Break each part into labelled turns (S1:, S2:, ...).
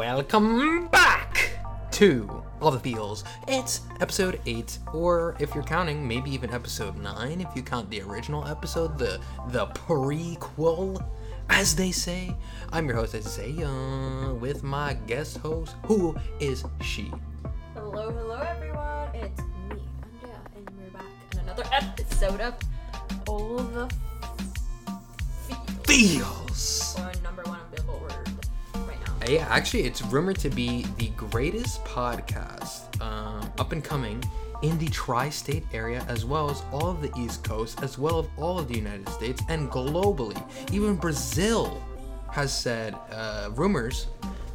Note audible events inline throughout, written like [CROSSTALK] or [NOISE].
S1: Welcome back to All the Feels. It's episode 8, or if you're counting, maybe even episode 9 if you count the original episode, the the prequel, as they say. I'm your host, Isaiah, with my guest host, who is she?
S2: Hello, hello everyone. It's me, Andrea, and we're back in another episode of All the Feels.
S1: Feels!
S2: Or number
S1: Yeah, actually, it's rumored to be the greatest podcast um, up and coming in the tri-state area, as well as all of the East Coast, as well as all of the United States, and globally. Even Brazil has said uh, rumors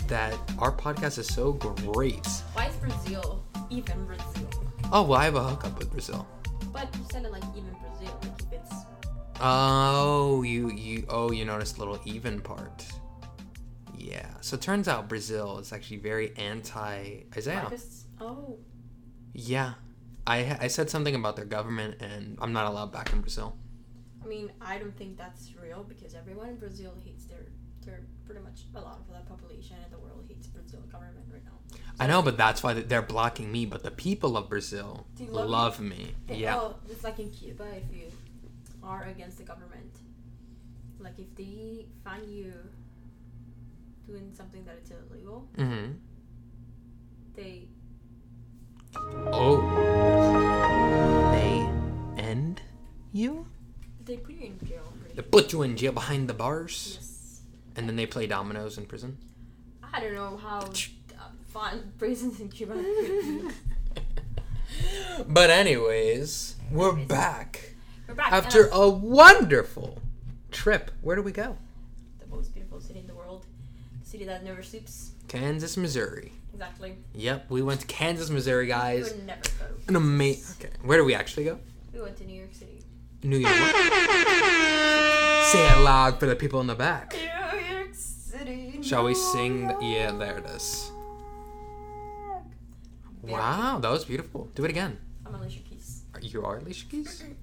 S1: that our podcast is so great.
S2: Why is Brazil even Brazil?
S1: Oh, well, I have a hookup with Brazil.
S2: But you said it like even Brazil, like if it's
S1: Oh, you you oh you noticed the little even part. Yeah. So it turns out Brazil is actually very anti Isaiah.
S2: Oh,
S1: Yeah. I I said something about their government and I'm not allowed back in Brazil.
S2: I mean, I don't think that's real because everyone in Brazil hates their their pretty much a lot of the population in the world hates Brazil government right now.
S1: I know, but that's why they're blocking me, but the people of Brazil
S2: love
S1: love me.
S2: They-
S1: Yeah.
S2: Oh, it's like in Cuba if you are against the government. Like if they find you doing something that is illegal,
S1: Mm-hmm.
S2: they
S1: Oh. They end you?
S2: they put you in jail.
S1: They put you in jail behind the bars
S2: yes.
S1: and then they play dominoes in prison.
S2: I don't know how uh, fun [LAUGHS] prisons in Cuba [LAUGHS]
S1: but anyways, we're back
S2: We're back
S1: after a wonderful trip. Where do we go?
S2: the most beautiful city in the world, city that never sleeps.
S1: Kansas, Missouri.
S2: Exactly.
S1: Yep, we went to Kansas, Missouri, guys.
S2: We would never go.
S1: An amazing. Okay, where do we actually go?
S2: We went to New York City.
S1: New York. Say it loud for the people in the back.
S2: New York City.
S1: Shall we sing? The- yeah, there it is. Wow, that was beautiful. Do it again.
S2: I'm Alicia Keys.
S1: Are- You are Alicia Keys? [LAUGHS]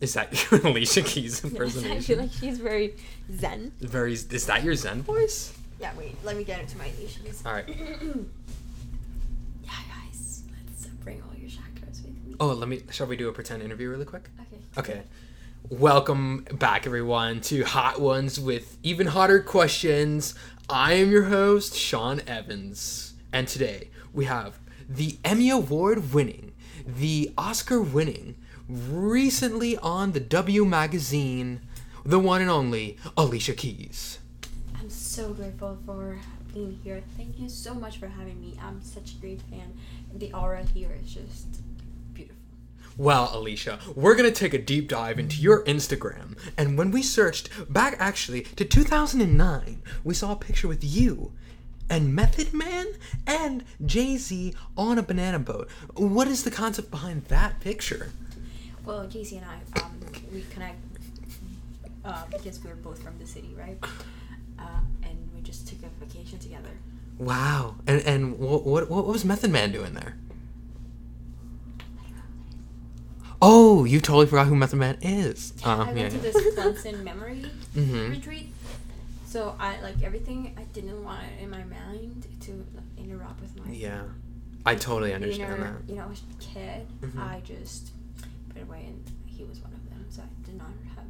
S1: Is that [LAUGHS] your Alicia Keys [LAUGHS]
S2: Yes, I feel
S1: impersonation?
S2: like she's very zen.
S1: Very. Is that your Zen voice?
S2: Yeah, wait, let me get into my Alicia Keys.
S1: All right. [CLEARS THROAT]
S2: Yeah, guys, let's bring all your chakras with me.
S1: Oh, let me. Shall we do a pretend interview really quick?
S2: Okay.
S1: Okay. Welcome back, everyone, to Hot Ones with even hotter questions. I am your host, Sean Evans, and today we have the Emmy Award winning, the Oscar winning, recently on the W Magazine, the one and only Alicia Keys.
S2: I'm so grateful for being here. Thank you so much for having me. I'm such a great fan. The aura here is just beautiful.
S1: Well, Alicia, we're gonna take a deep dive into your Instagram. And when we searched back actually to 2009, we saw a picture with you and Method Man and Jay Z on a banana boat. What is the concept behind that picture?
S2: Well, Jay Z and I, um, we connect uh, because we're both from the city, right? Uh, and we just took a vacation together.
S1: Wow. And and what what, what was Method Man doing there? Oh, you totally forgot who Method Man is.
S2: I
S1: Uh,
S2: went
S1: yeah.
S2: to this Clemson memory [LAUGHS]
S1: Mhm.
S2: retreat. So I like everything. I didn't want in my mind to like, interrupt with my
S1: Yeah. I totally understand
S2: inner,
S1: that.
S2: you know, as a kid.
S1: Mhm.
S2: I just it away, and he was one of them. So I did not have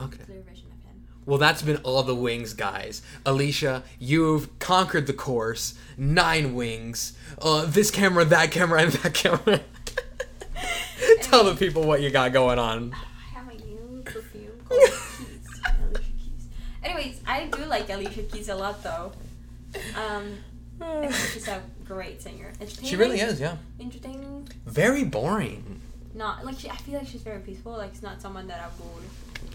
S2: a
S1: Okay.
S2: clear vision of him.
S1: Well, that's been all the wings, guys. Alicia, you've conquered the course. Nine wings. Uh, this camera, that camera, and that camera. [LAUGHS] Tell the people what you got going on.
S2: I have a new perfume called Keys. Alicia Keys. Anyways, I do like Alicia Keys a lot, though. Um, I [SIGHS] think she's a great singer.
S1: She really is, yeah.
S2: Interesting.
S1: Very boring.
S2: Not like she, I feel like she's very peaceful. Like it's not someone that I would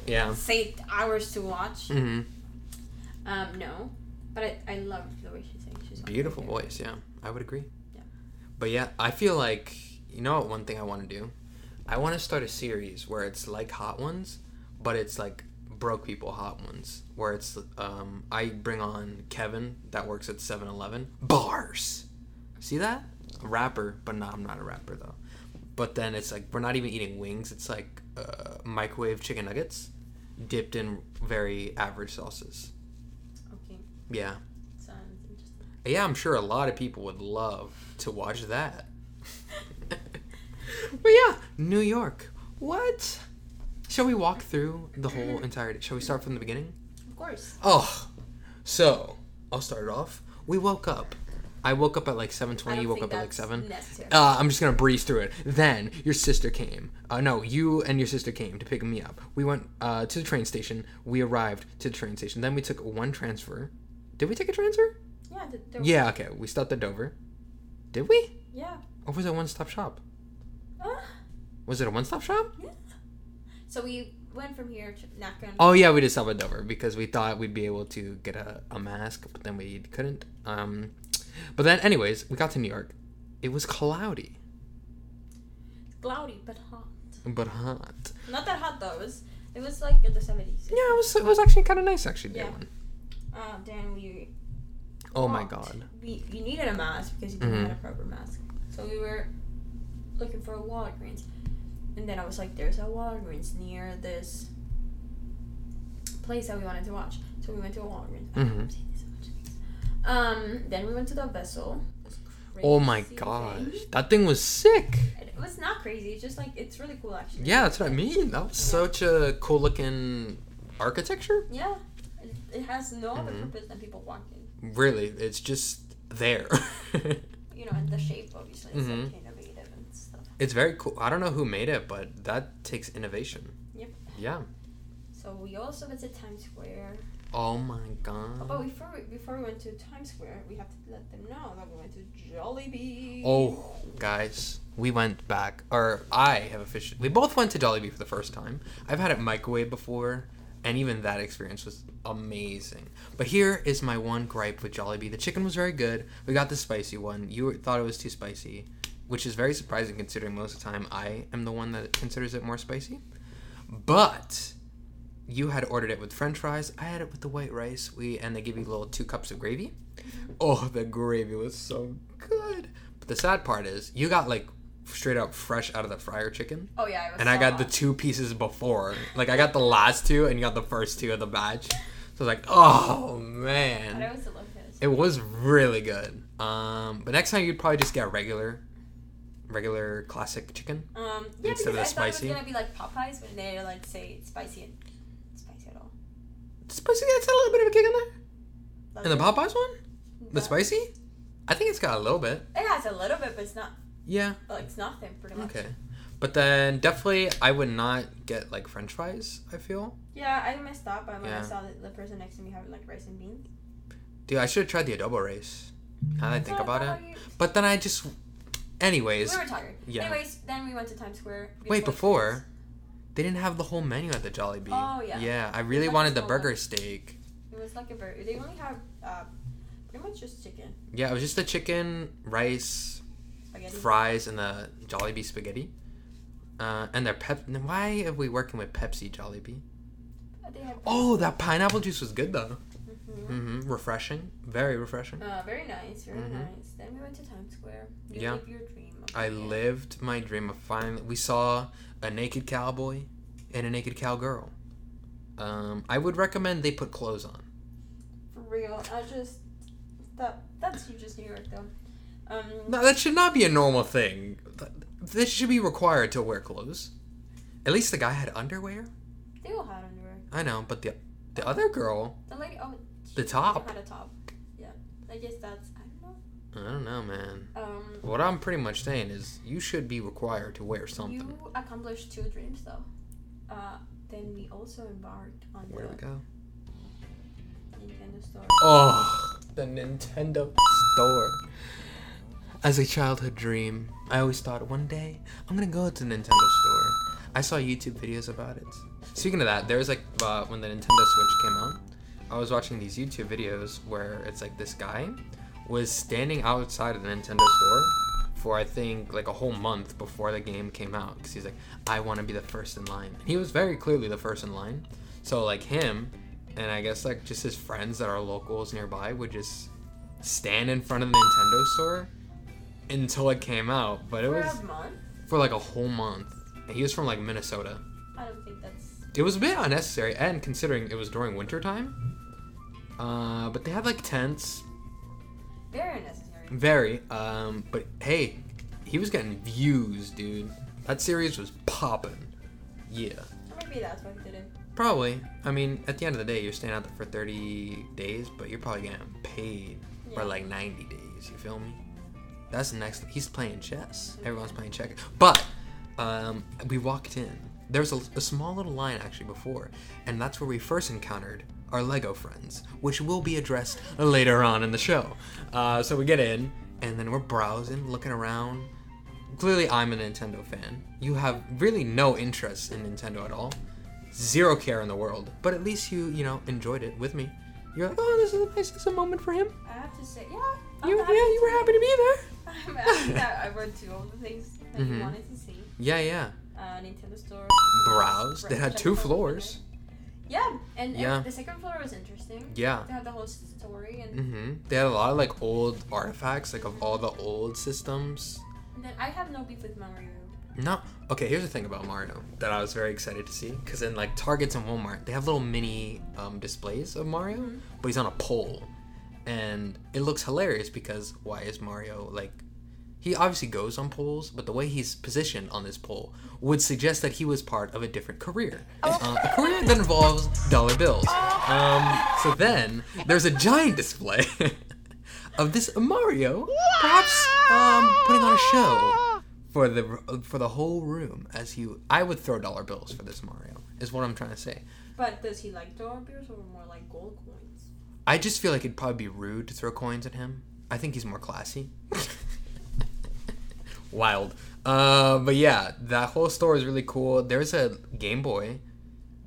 S1: Yeah.
S2: say hours to watch.
S1: Mm-hmm.
S2: Um, no, but I, I love the way she sings. She's
S1: Beautiful voice, yeah. I would agree.
S2: Yeah.
S1: But yeah, I feel like, you know what, one thing I want to do? I want to start a series where it's like Hot Ones, but it's like broke people hot ones where it's um I bring on Kevin that works at 7-Eleven bars. See that? A rapper, but no, I'm not a rapper though. But then it's like we're not even eating wings. It's like uh, microwave chicken nuggets dipped in very average sauces. Okay. Yeah.
S2: Sounds interesting.
S1: Yeah, I'm sure a lot of people would love to watch that. [LAUGHS] but yeah, New York. What? Shall we walk through the whole entire? Shall we start from the beginning?
S2: Of course.
S1: Oh, so I'll start it off. We woke up. I woke up at like 7:20. You woke up at like seven. Uh, I'm just gonna breeze through it. Then your sister came. Uh, no, you and your sister came to pick me up. We went uh, to the train station. We arrived to the train station. Then we took one transfer. Did we take a transfer?
S2: yeah.
S1: Yeah. Okay. We stopped at Dover. Did we?
S2: Yeah.
S1: Or was it a one-stop shop?
S2: Ah.
S1: Was it a one-stop shop? Yeah.
S2: So we went from here to Nakon.
S1: Oh yeah, we did stop at Dover because we thought we'd be able to get a, a mask, but then we couldn't. Um, but then, anyways, we got to New York. It was cloudy,
S2: Cloudy but hot.
S1: but hot.
S2: Not that hot though. It was. It was like in the seventies.
S1: Yeah, it was. It was actually kind of nice, actually. Day
S2: Yeah.
S1: one.
S2: Uh, then we.
S1: Oh my god.
S2: We you needed a mask because you didn't
S1: Mhm.
S2: have a proper mask. So we were looking for a Walgreens, and then I was like, "There's a Walgreens near this place that we wanted to watch." So we went to a Walgreens. I Um, then we went to the vessel.
S1: Oh my gosh,
S2: thing.
S1: that thing was sick.
S2: It was not crazy. It's just like it's really cool actually.
S1: Yeah, that's what I mean. That was such a cool looking architecture.
S2: Yeah. It, it has no other
S1: Mhm.
S2: purpose than people walking.
S1: Really, it's just there. [LAUGHS]
S2: You know, and the shape obviously is
S1: Mhm.
S2: like innovative and stuff.
S1: it's very cool. I don't know who made it, but that takes innovation.
S2: Yep.
S1: Yeah.
S2: So we also to Times Square.
S1: Oh my god.
S2: but before we, before we went to Times Square, we have to let them know that we went to Jollibee.
S1: Oh, guys, we went back, or I have officially. We both went to Jollibee for the first time. I've had it microwave before, and even that experience was amazing. But here is my one gripe with Jollibee: the chicken was very good. We got the spicy one. You thought it was too spicy, which is very surprising considering most of the time I am the one that considers it more spicy. But you had ordered it with French fries. I had it with the white rice. We and they give you little two cups of gravy. Oh, the gravy was so good. But the sad part is, you got like straight up fresh out of the fryer chicken,
S2: Oh yeah,
S1: and I
S2: so
S1: got the two pieces before. Like I got the last two, and you got the first two of the batch. So I was like, oh man But
S2: it was delicious.
S1: it was really good. Um, but next time you'd probably just get regular, regular classic chicken.
S2: um, yeah,
S1: instead of the
S2: I
S1: spicy.
S2: thought it was gonna be like Popeyes when they like say spicy and spicy at all.
S1: Spicy, it's a little bit of a kick in there. In the Popeyes one, the spicy. I think it's got a little bit.
S2: It has a little bit, but it's not
S1: Yeah.
S2: like it's nothing pretty much.
S1: Okay. But then definitely I would not get like french fries, I feel.
S2: Yeah, I messed up when I saw the, the person next to me having like rice and beans.
S1: Dude, I should have tried the adobo rice. Now that I think about it.
S2: you-
S1: But then I just anyways,
S2: We were tired.
S1: yeah.
S2: Anyways, then we went to Times Square.
S1: Wait, before they didn't have the whole menu at the Jollibee.
S2: Oh, yeah.
S1: Yeah, I really
S2: like
S1: wanted the burger steak.
S2: It was like a burger. They only have uh, pretty much just chicken,
S1: Yeah, it was just the chicken, rice,
S2: spaghetti.
S1: fries, and the Jollibee spaghetti. Uh, and their pep. Why are we working with Pepsi Jollibee?
S2: They have
S1: Oh, that pineapple juice was good though.
S2: Mhm.
S1: hmm Refreshing, very refreshing.
S2: Uh, very nice, very
S1: Mhm.
S2: nice. Then we went to Times Square. You
S1: Yeah.
S2: live your dream. of
S1: I lived my dream of finally. We saw a naked cowboy and a naked cowgirl. Um, I would recommend they put clothes on.
S2: For real, I just that that's you just New York though. Um,
S1: No, that should not be a normal thing. This should be required to wear clothes. At least the guy had underwear.
S2: they all had underwear.
S1: I know, but the the other girl,
S2: The lady, oh,
S1: The top.
S2: had a top. Yeah, I guess that's I don't know.
S1: I don't know, man.
S2: Um,
S1: What I'm pretty much saying is you should be required to wear something.
S2: you accomplished two dreams though. Uh, then we also embarked on
S1: Where do we
S2: the
S1: go?
S2: Nintendo store.
S1: Oh, the Nintendo store. As a childhood dream, I always thought one day I'm gonna go to the Nintendo store. I saw YouTube videos about it. Speaking of that, there was like uh, when the Nintendo Switch came out, I was watching these YouTube videos where it's like this guy was standing outside of the Nintendo store for I think like a whole month before the game came out because he's like, I want to be the first in line. He was very clearly the first in line. So like him, and I guess like just his friends that are locals nearby would just stand in front of the Nintendo store until it came out. But it
S2: For
S1: was for like a whole month. And he was from like Minnesota.
S2: I don't think that's.
S1: It was a bit unnecessary, and considering it was during winter time, Uh, but they had like tents,
S2: Very unnecessary.
S1: very. Um, but hey, he was getting views, dude. That series was popping. Yeah.
S2: Maybe that's why he did it.
S1: Probably. I mean, at the end of the day, you're staying out there for 30 days, but you're probably getting paid for like 90 days. You feel me? That's the next. He's playing chess. Everyone's playing checkers. But um, we walked in. There was a, a small little line actually before, and that's where we first encountered our Lego friends, which will be addressed later on in the show. Uh, so we get in, and then we're browsing, looking around. Clearly, I'm a Nintendo fan. You have really no interest in Nintendo at all zero care in the world. But at least you, you know, enjoyed it with me. You're like, oh, this is a nice, this is a moment for him.
S2: I have to say, yeah. I'm
S1: You, yeah, you were happy to be there. [LAUGHS]
S2: I'm happy [LAUGHS] that I went to all the things that
S1: Mhm.
S2: you wanted to see.
S1: Yeah, yeah.
S2: Uh, Nintendo store.
S1: Browse. They had two floors.
S2: Yeah, and, and
S1: Yeah.
S2: the second floor was interesting.
S1: Yeah.
S2: They had the whole story, and,
S1: hmm They had a lot of like old artifacts, like of all the old systems.
S2: and then I have no beef with Mario.
S1: No. Okay, here's the thing about Mario that I was very excited to see. Because in like Targets and Walmart, they have little mini um, displays of Mario,
S2: Mhm.
S1: but he's on a pole. And it looks hilarious because why is Mario like. He obviously goes on poles, but the way he's positioned on this pole would suggest that he was part of a different career. Uh, a career that involves dollar bills. Um, so then, there's a giant display [LAUGHS] of this Mario, perhaps um, putting on a show for the for the whole room as he I would throw dollar bills for this Mario is what I'm trying to say.
S2: But does he like dollar bills or more like gold coins?
S1: I just feel like it'd probably be rude to throw coins at him. I think he's more classy. [LAUGHS] Wild. Uh, but yeah, that whole store is really cool. There's a Game Boy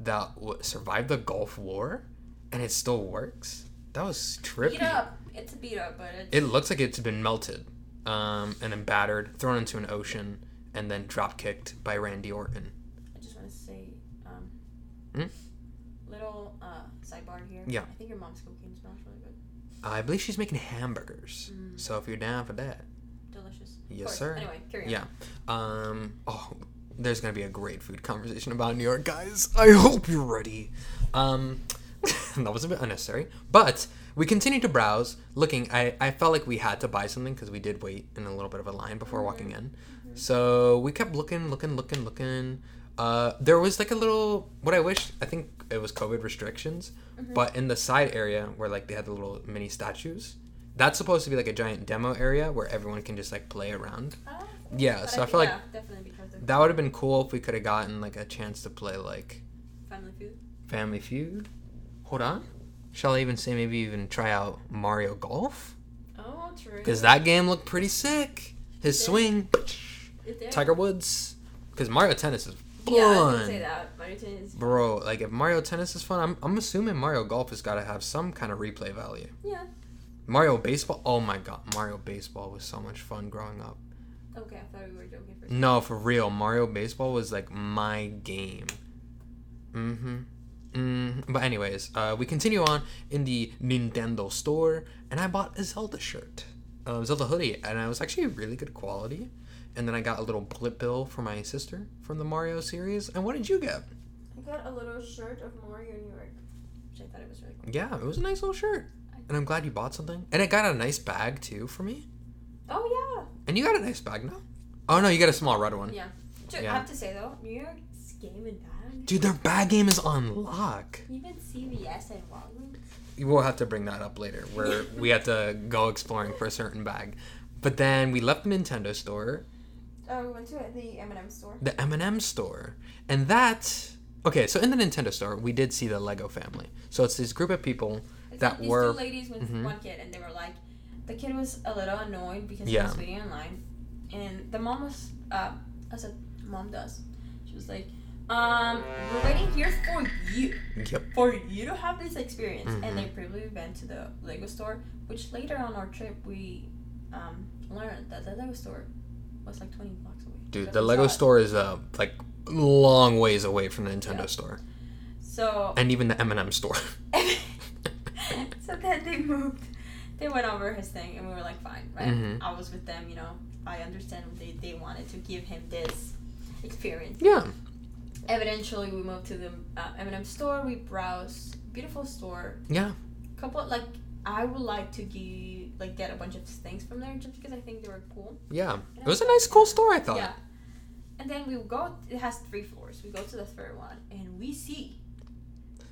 S1: that w- survived the Gulf War, and it still works. That was trippy.
S2: Beat up. It's beat up, but it's.
S1: It looks like it's been melted, um, and then battered, thrown into an ocean, and then drop kicked by Randy Orton.
S2: I just want to say, um,
S1: Hmm?
S2: little uh, sidebar here.
S1: Yeah.
S2: I think your mom's cooking smells really good.
S1: I believe she's making hamburgers.
S2: Mm.
S1: So if you're down for that, Yes, sir.
S2: Anyway, carry on.
S1: yeah. Um. Oh, there's gonna be a great food conversation about New York, guys. I hope you're ready. Um, [LAUGHS] that was a bit unnecessary, but we continued to browse, looking. I I felt like we had to buy something because we did wait in a little bit of a line before walking in. So we kept looking, looking, looking, looking. Uh, there was like a little. What I wish, I think it was COVID restrictions, but in the side area where like they had the little mini statues, that's supposed to be like a giant demo area where everyone can just like play around.
S2: Ah,
S1: Yeah,
S2: but
S1: so I
S2: think-
S1: feel like
S2: yeah,
S1: that would have been cool if we could have gotten like a chance to play like
S2: family Feud.
S1: Family Feud. Hold on. Shall I even say maybe even try out Mario Golf?
S2: Oh, true.
S1: Because that game looked pretty sick. His swing? Tiger Woods. Because Mario Tennis is
S2: Yeah, I
S1: fun.
S2: say that. Mario Tennis.
S1: Bro, like if Mario Tennis is fun, I'm, I'm assuming Mario Golf has got to have some kind of replay value.
S2: Yeah.
S1: Mario Baseball, oh my god, Mario Baseball was so much fun growing up.
S2: Okay, I thought we were joking for
S1: No, for real, Mario Baseball was like my game. Mm-hmm. Mm, but anyways, uh, we continue on in the Nintendo store, and I bought a Zelda shirt, uh, Zelda hoodie, and it was actually really good quality. And then I got a little blip bill for my sister from the Mario series. And what did you get?
S2: I got a little shirt of Mario New York, which I thought it was really cool.
S1: Yeah, it was a nice little shirt, and I'm glad you bought something. And it got a nice bag too for me.
S2: Oh yeah.
S1: And you got a nice bag, no? Oh no, you got a small red one.
S2: yeah. Dude,
S1: Yeah.
S2: I have to say though, New York's game and bag.
S1: Dude, their bag game is on lock.
S2: Even CVS and Walgreens.
S1: We'll have to bring that up later, where [LAUGHS] we had to go exploring for a certain bag. But then we left the Nintendo store,
S2: Oh, we went to the M&M store.
S1: the M&M store, and that. Okay, so in the Nintendo store, we did see the Lego family. So it's this group of people
S2: It's
S1: that
S2: like these
S1: were.
S2: two ladies with
S1: Mhm.
S2: one kid, and they were like, the kid was a little annoyed because
S1: Yeah.
S2: he was waiting in line, and the mom was, uh, as a mom does, she was like, um, we're waiting here for you,
S1: Yep.
S2: for you to have this experience,
S1: Mhm.
S2: and they previously went to the Lego store, which later on our trip we, um, learned that the Lego store was like twenty blocks away.
S1: Dude, the Lego store is uh, like long ways away from the Nintendo
S2: Yeah.
S1: store,
S2: So
S1: and even the M&M store. [LAUGHS] [LAUGHS]
S2: so then they moved. They went over his thing, and we were like, fine, right?
S1: Mhm.
S2: I was with them, you know. I understand they they wanted to give him this experience.
S1: yeah.
S2: Eventually, we moved to the uh, M&M store. We browsed, beautiful store,
S1: Yeah.
S2: couple like I would like to give like get a bunch of things from there just because I think they were cool.
S1: Yeah, it was a nice, cool store. I thought.
S2: Yeah. And then we go. It has three floors. We go to the third one, and we see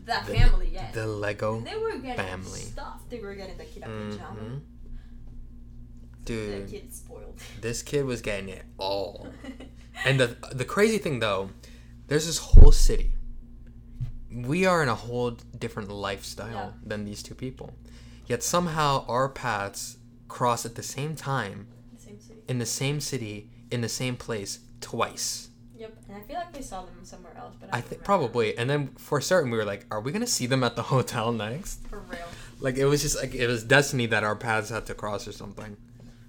S2: that
S1: The-
S2: family. Yeah.
S1: The Lego.
S2: and they were getting
S1: family.
S2: stuff. They were getting the kid up in pajama.
S1: Mhm.
S2: The
S1: Dude,
S2: kid spoiled. [LAUGHS]
S1: this kid was getting it all. [LAUGHS] And the the crazy thing though, there's this whole city. We are in a whole different lifestyle
S2: Yeah.
S1: than these two people. Yet somehow our paths cross at the same time
S2: Same city.
S1: in the same city in the same place twice.
S2: Yep. And I feel like we saw them somewhere else, but I,
S1: I think probably. And then for certain we were like, are we going to see them at the [LAUGHS] hotel next?
S2: for real.
S1: Like it was just like it was destiny that our paths had to cross or something.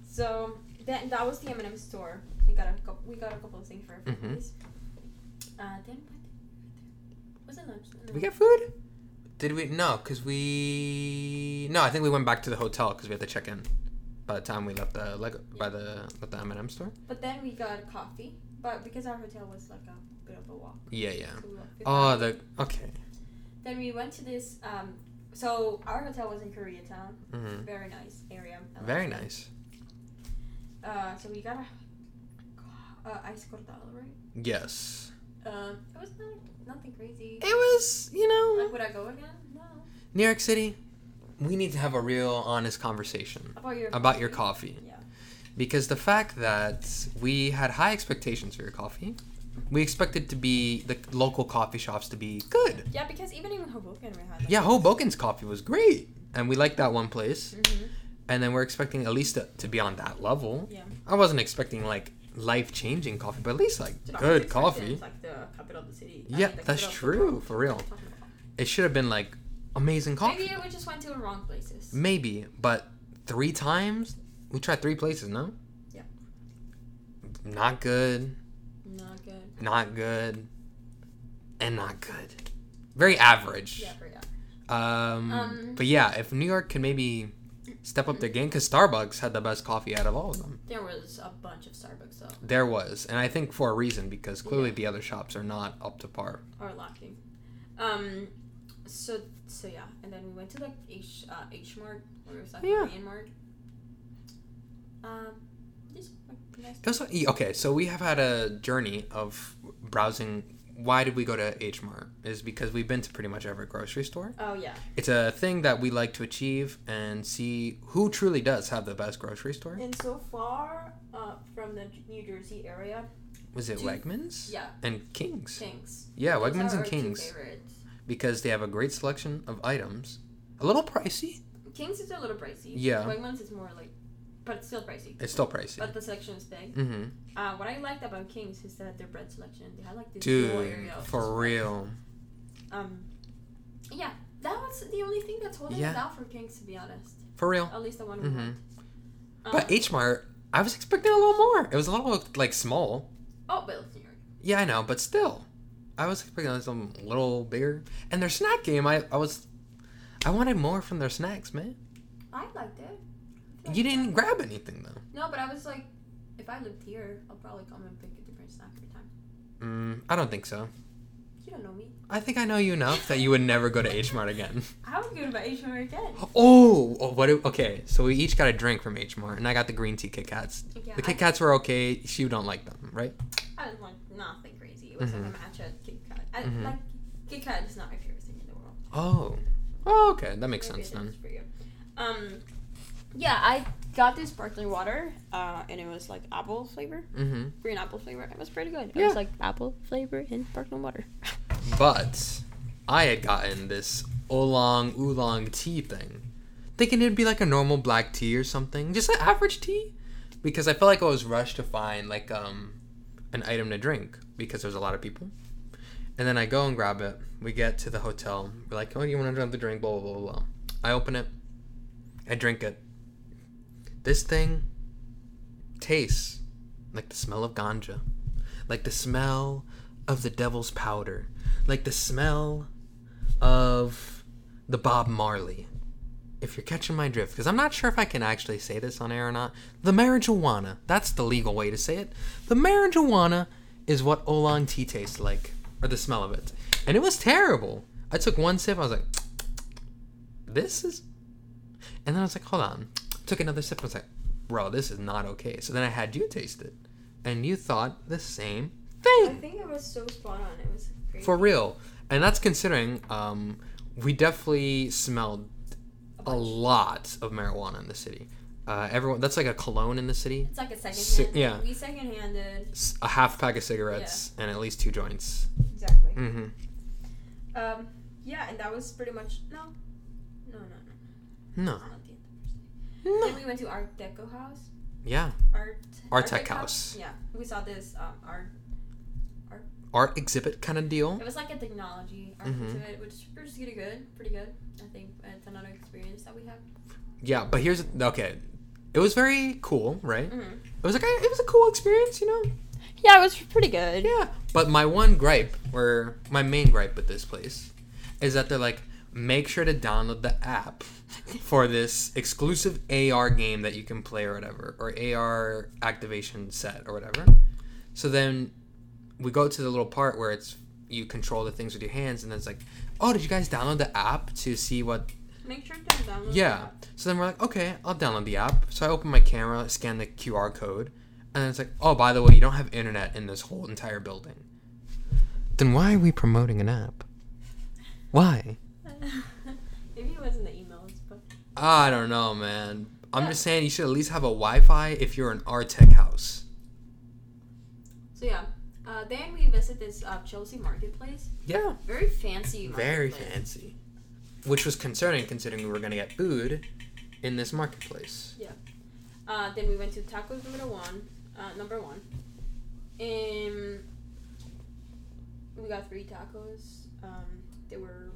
S2: So then that was the M&M store. We got a couple. We got a couple of things for our
S1: Mhm.
S2: Uh, then what? Was it lunch?
S1: Did we get food? Did we? No, because we. No, I think we went back to the hotel because we had to check in. By the time we left the Lego, by the at the M and M store.
S2: But then we got coffee. But because our hotel was like a bit of a walk,
S1: Yeah, yeah. Oh, the okay.
S2: Then we went to this. Um, so our hotel was in Koreatown.
S1: hmm
S2: Very nice area.
S1: Very nice.
S2: Uh, so we got a uh, ice cortado, right?
S1: Yes.
S2: Um, it was not nothing crazy.
S1: It was, you know,
S2: Like, would I go again? No.
S1: New York City. We need to have a real, honest conversation
S2: About your
S1: about your coffee.
S2: Yeah.
S1: Because the fact that we had high expectations for your coffee, we expected to be the local coffee shops to be good.
S2: Yeah, because even in Hoboken we had.
S1: Yeah, Hoboken's coffee was great, and we liked that one place.
S2: hmm
S1: And then we're expecting at least to, to be on that level.
S2: Yeah.
S1: I wasn't expecting like life changing coffee, but at least like
S2: Dude,
S1: good coffee.
S2: Like the capital of the city. I
S1: Yeah,
S2: mean,
S1: that's
S2: capital of the
S1: true, for real.
S2: What are you talking about?
S1: It should have been like amazing coffee.
S2: Maybe we just went to the wrong places.
S1: Maybe, but three times we tried three places. No.
S2: Yeah.
S1: Not good.
S2: Not good.
S1: Not good. And not good. Very average.
S2: Yeah, for yeah.
S1: Um,
S2: Um,
S1: but yeah, if New York can maybe step up their game, because Starbucks had the best coffee out of all of them.
S2: There was a bunch of Starbucks though,
S1: There was, and I think for a reason, because clearly the other shops are not up to par.
S2: or lacking. Um, so so yeah, and then we went to like H uh, H Mart, or it was like
S1: Yeah.
S2: Korean Mart. Um, just nice.
S1: It okay, so we have had a journey of browsing. Why did we go to H Mart? Is because we've been to pretty much every grocery store.
S2: Oh yeah.
S1: It's a thing that we like to achieve and see who truly does have the best grocery store.
S2: And so far, uh, from the New Jersey area,
S1: Was it Wegmans?
S2: yeah,
S1: And Kings.
S2: Kings.
S1: Yeah,
S2: Those
S1: Wegmans and Kings.
S2: favorites.
S1: Because they have a great selection of items. A little pricey.
S2: Kings is a little pricey.
S1: Yeah.
S2: Wegmans is more like, but it's still pricey.
S1: It's still pricey.
S2: But the selection is big.
S1: Mm-hmm.
S2: Uh, what I liked about Kings is that their bread selection. They had like this whole
S1: Dude, for real.
S2: Um, yeah, that was the only thing that's holding
S1: Yeah.
S2: it out for Kings, to be honest.
S1: For real.
S2: At least the one we
S1: Mhm.
S2: went. Um,
S1: But H Mart, I was expecting a little more. It was a little like small.
S2: oh, but New York.
S1: Yeah, I know, but still, I was expecting something a little bigger. And their snack game, I, I was, I wanted more from their snacks, man.
S2: I liked it.
S1: You didn't grab anything though.
S2: No, but I was like, if I lived here, I'll probably come and pick a different snack every time.
S1: Mm, I don't think so.
S2: You don't know me.
S1: I think I know you enough that you would never go to H Mart again. [LAUGHS]
S2: I would go to H Mart again.
S1: Oh, oh, what? okay, so we each got a drink from H Mart, and I got the green tea Kit Kats.
S2: Yeah,
S1: The Kit Kats were okay. You don't like them, right?
S2: I was like nothing crazy. It was like a matcha Kit Kat. I,
S1: Mhm.
S2: Like Kit Kat is not my favorite thing in the world.
S1: Oh, oh, okay, that makes
S2: Maybe
S1: sense then.
S2: for you. Um, yeah, I got this sparkling water, uh, and it was like apple flavor,
S1: Mm-hmm.
S2: green apple flavor. It was pretty good. It
S1: Yeah.
S2: was like apple flavor and sparkling water. [LAUGHS]
S1: But I had gotten this oolong oolong tea thing, thinking it'd be like a normal black tea or something, just an average tea, because I felt like I was rushed to find like um an item to drink because there's a lot of people. And then I go and grab it. We get to the hotel. We're like, "Oh, you want to drink the drink?" Blah blah blah blah. I open it. I drink it. This thing tastes like the smell of ganja, like the smell of the devil's powder, like the smell of the Bob Marley. If you're catching my drift, because I'm not sure if I can actually say this on air or not. The marijuana, that's the legal way to say it. The marijuana is what oolong tea tastes like, or the smell of it. And it was terrible. I took one sip, I was like, [TSK] this is And then I was like, hold on. Took another sip. I was like, bro, this is not okay. So then I had you taste it, and you thought the same thing.
S2: I think it was so spot on. It was great.
S1: for real. And that's considering um, we definitely smelled
S2: A
S1: a lot of marijuana in the city. Uh, everyone, that's like a cologne in the city.
S2: It's like a second
S1: Si- yeah.
S2: We second handed.
S1: A half pack of cigarettes and at least two joints.
S2: Exactly.
S1: hmm
S2: Um, yeah, and that was pretty much no, no, no, no.
S1: No.
S2: Then [LAUGHS] we went to Art Deco House.
S1: Yeah.
S2: Art.
S1: ARTECHOUSE.
S2: Yeah, we saw this um, art.
S1: Art exhibit kind of deal.
S2: It was like a technology art
S1: Mhm.
S2: exhibit, which was pretty good, pretty good. I think it's another experience that we have.
S1: Yeah, but here's okay. It was very cool, right?
S2: Mm-hmm.
S1: It was like a, it was a cool experience, you know.
S2: Yeah, it was pretty good.
S1: Yeah. But my one gripe, or my main gripe with this place, is that they're like, make sure to download the app for this exclusive AR game that you can play or whatever, or AR activation set or whatever. So then we go to the little part where it's you control the things with your hands, and then it's like, oh, did you guys download the app to see what
S2: Make sure to download. the
S1: yeah.
S2: app.
S1: So then we're like, okay, I'll download the app. So I open my camera, scan the QR code, and then it's like, oh, by the way, you don't have internet in this whole entire building. Then why are we promoting an app? Why? [LAUGHS]
S2: Maybe it was in the emails, but
S1: I don't know, man. I'm just saying you should at least have a Wi-Fi if you're an ARTECHOUSE.
S2: so yeah. Uh, then we visit this uh, Chelsea marketplace.
S1: Yeah.
S2: Very fancy.
S1: Very fancy. Which was concerning considering we were gonna get food in this marketplace. Yeah.
S2: Uh, then we went to tacos number one. Uh, number one. and we got three tacos. Um, they were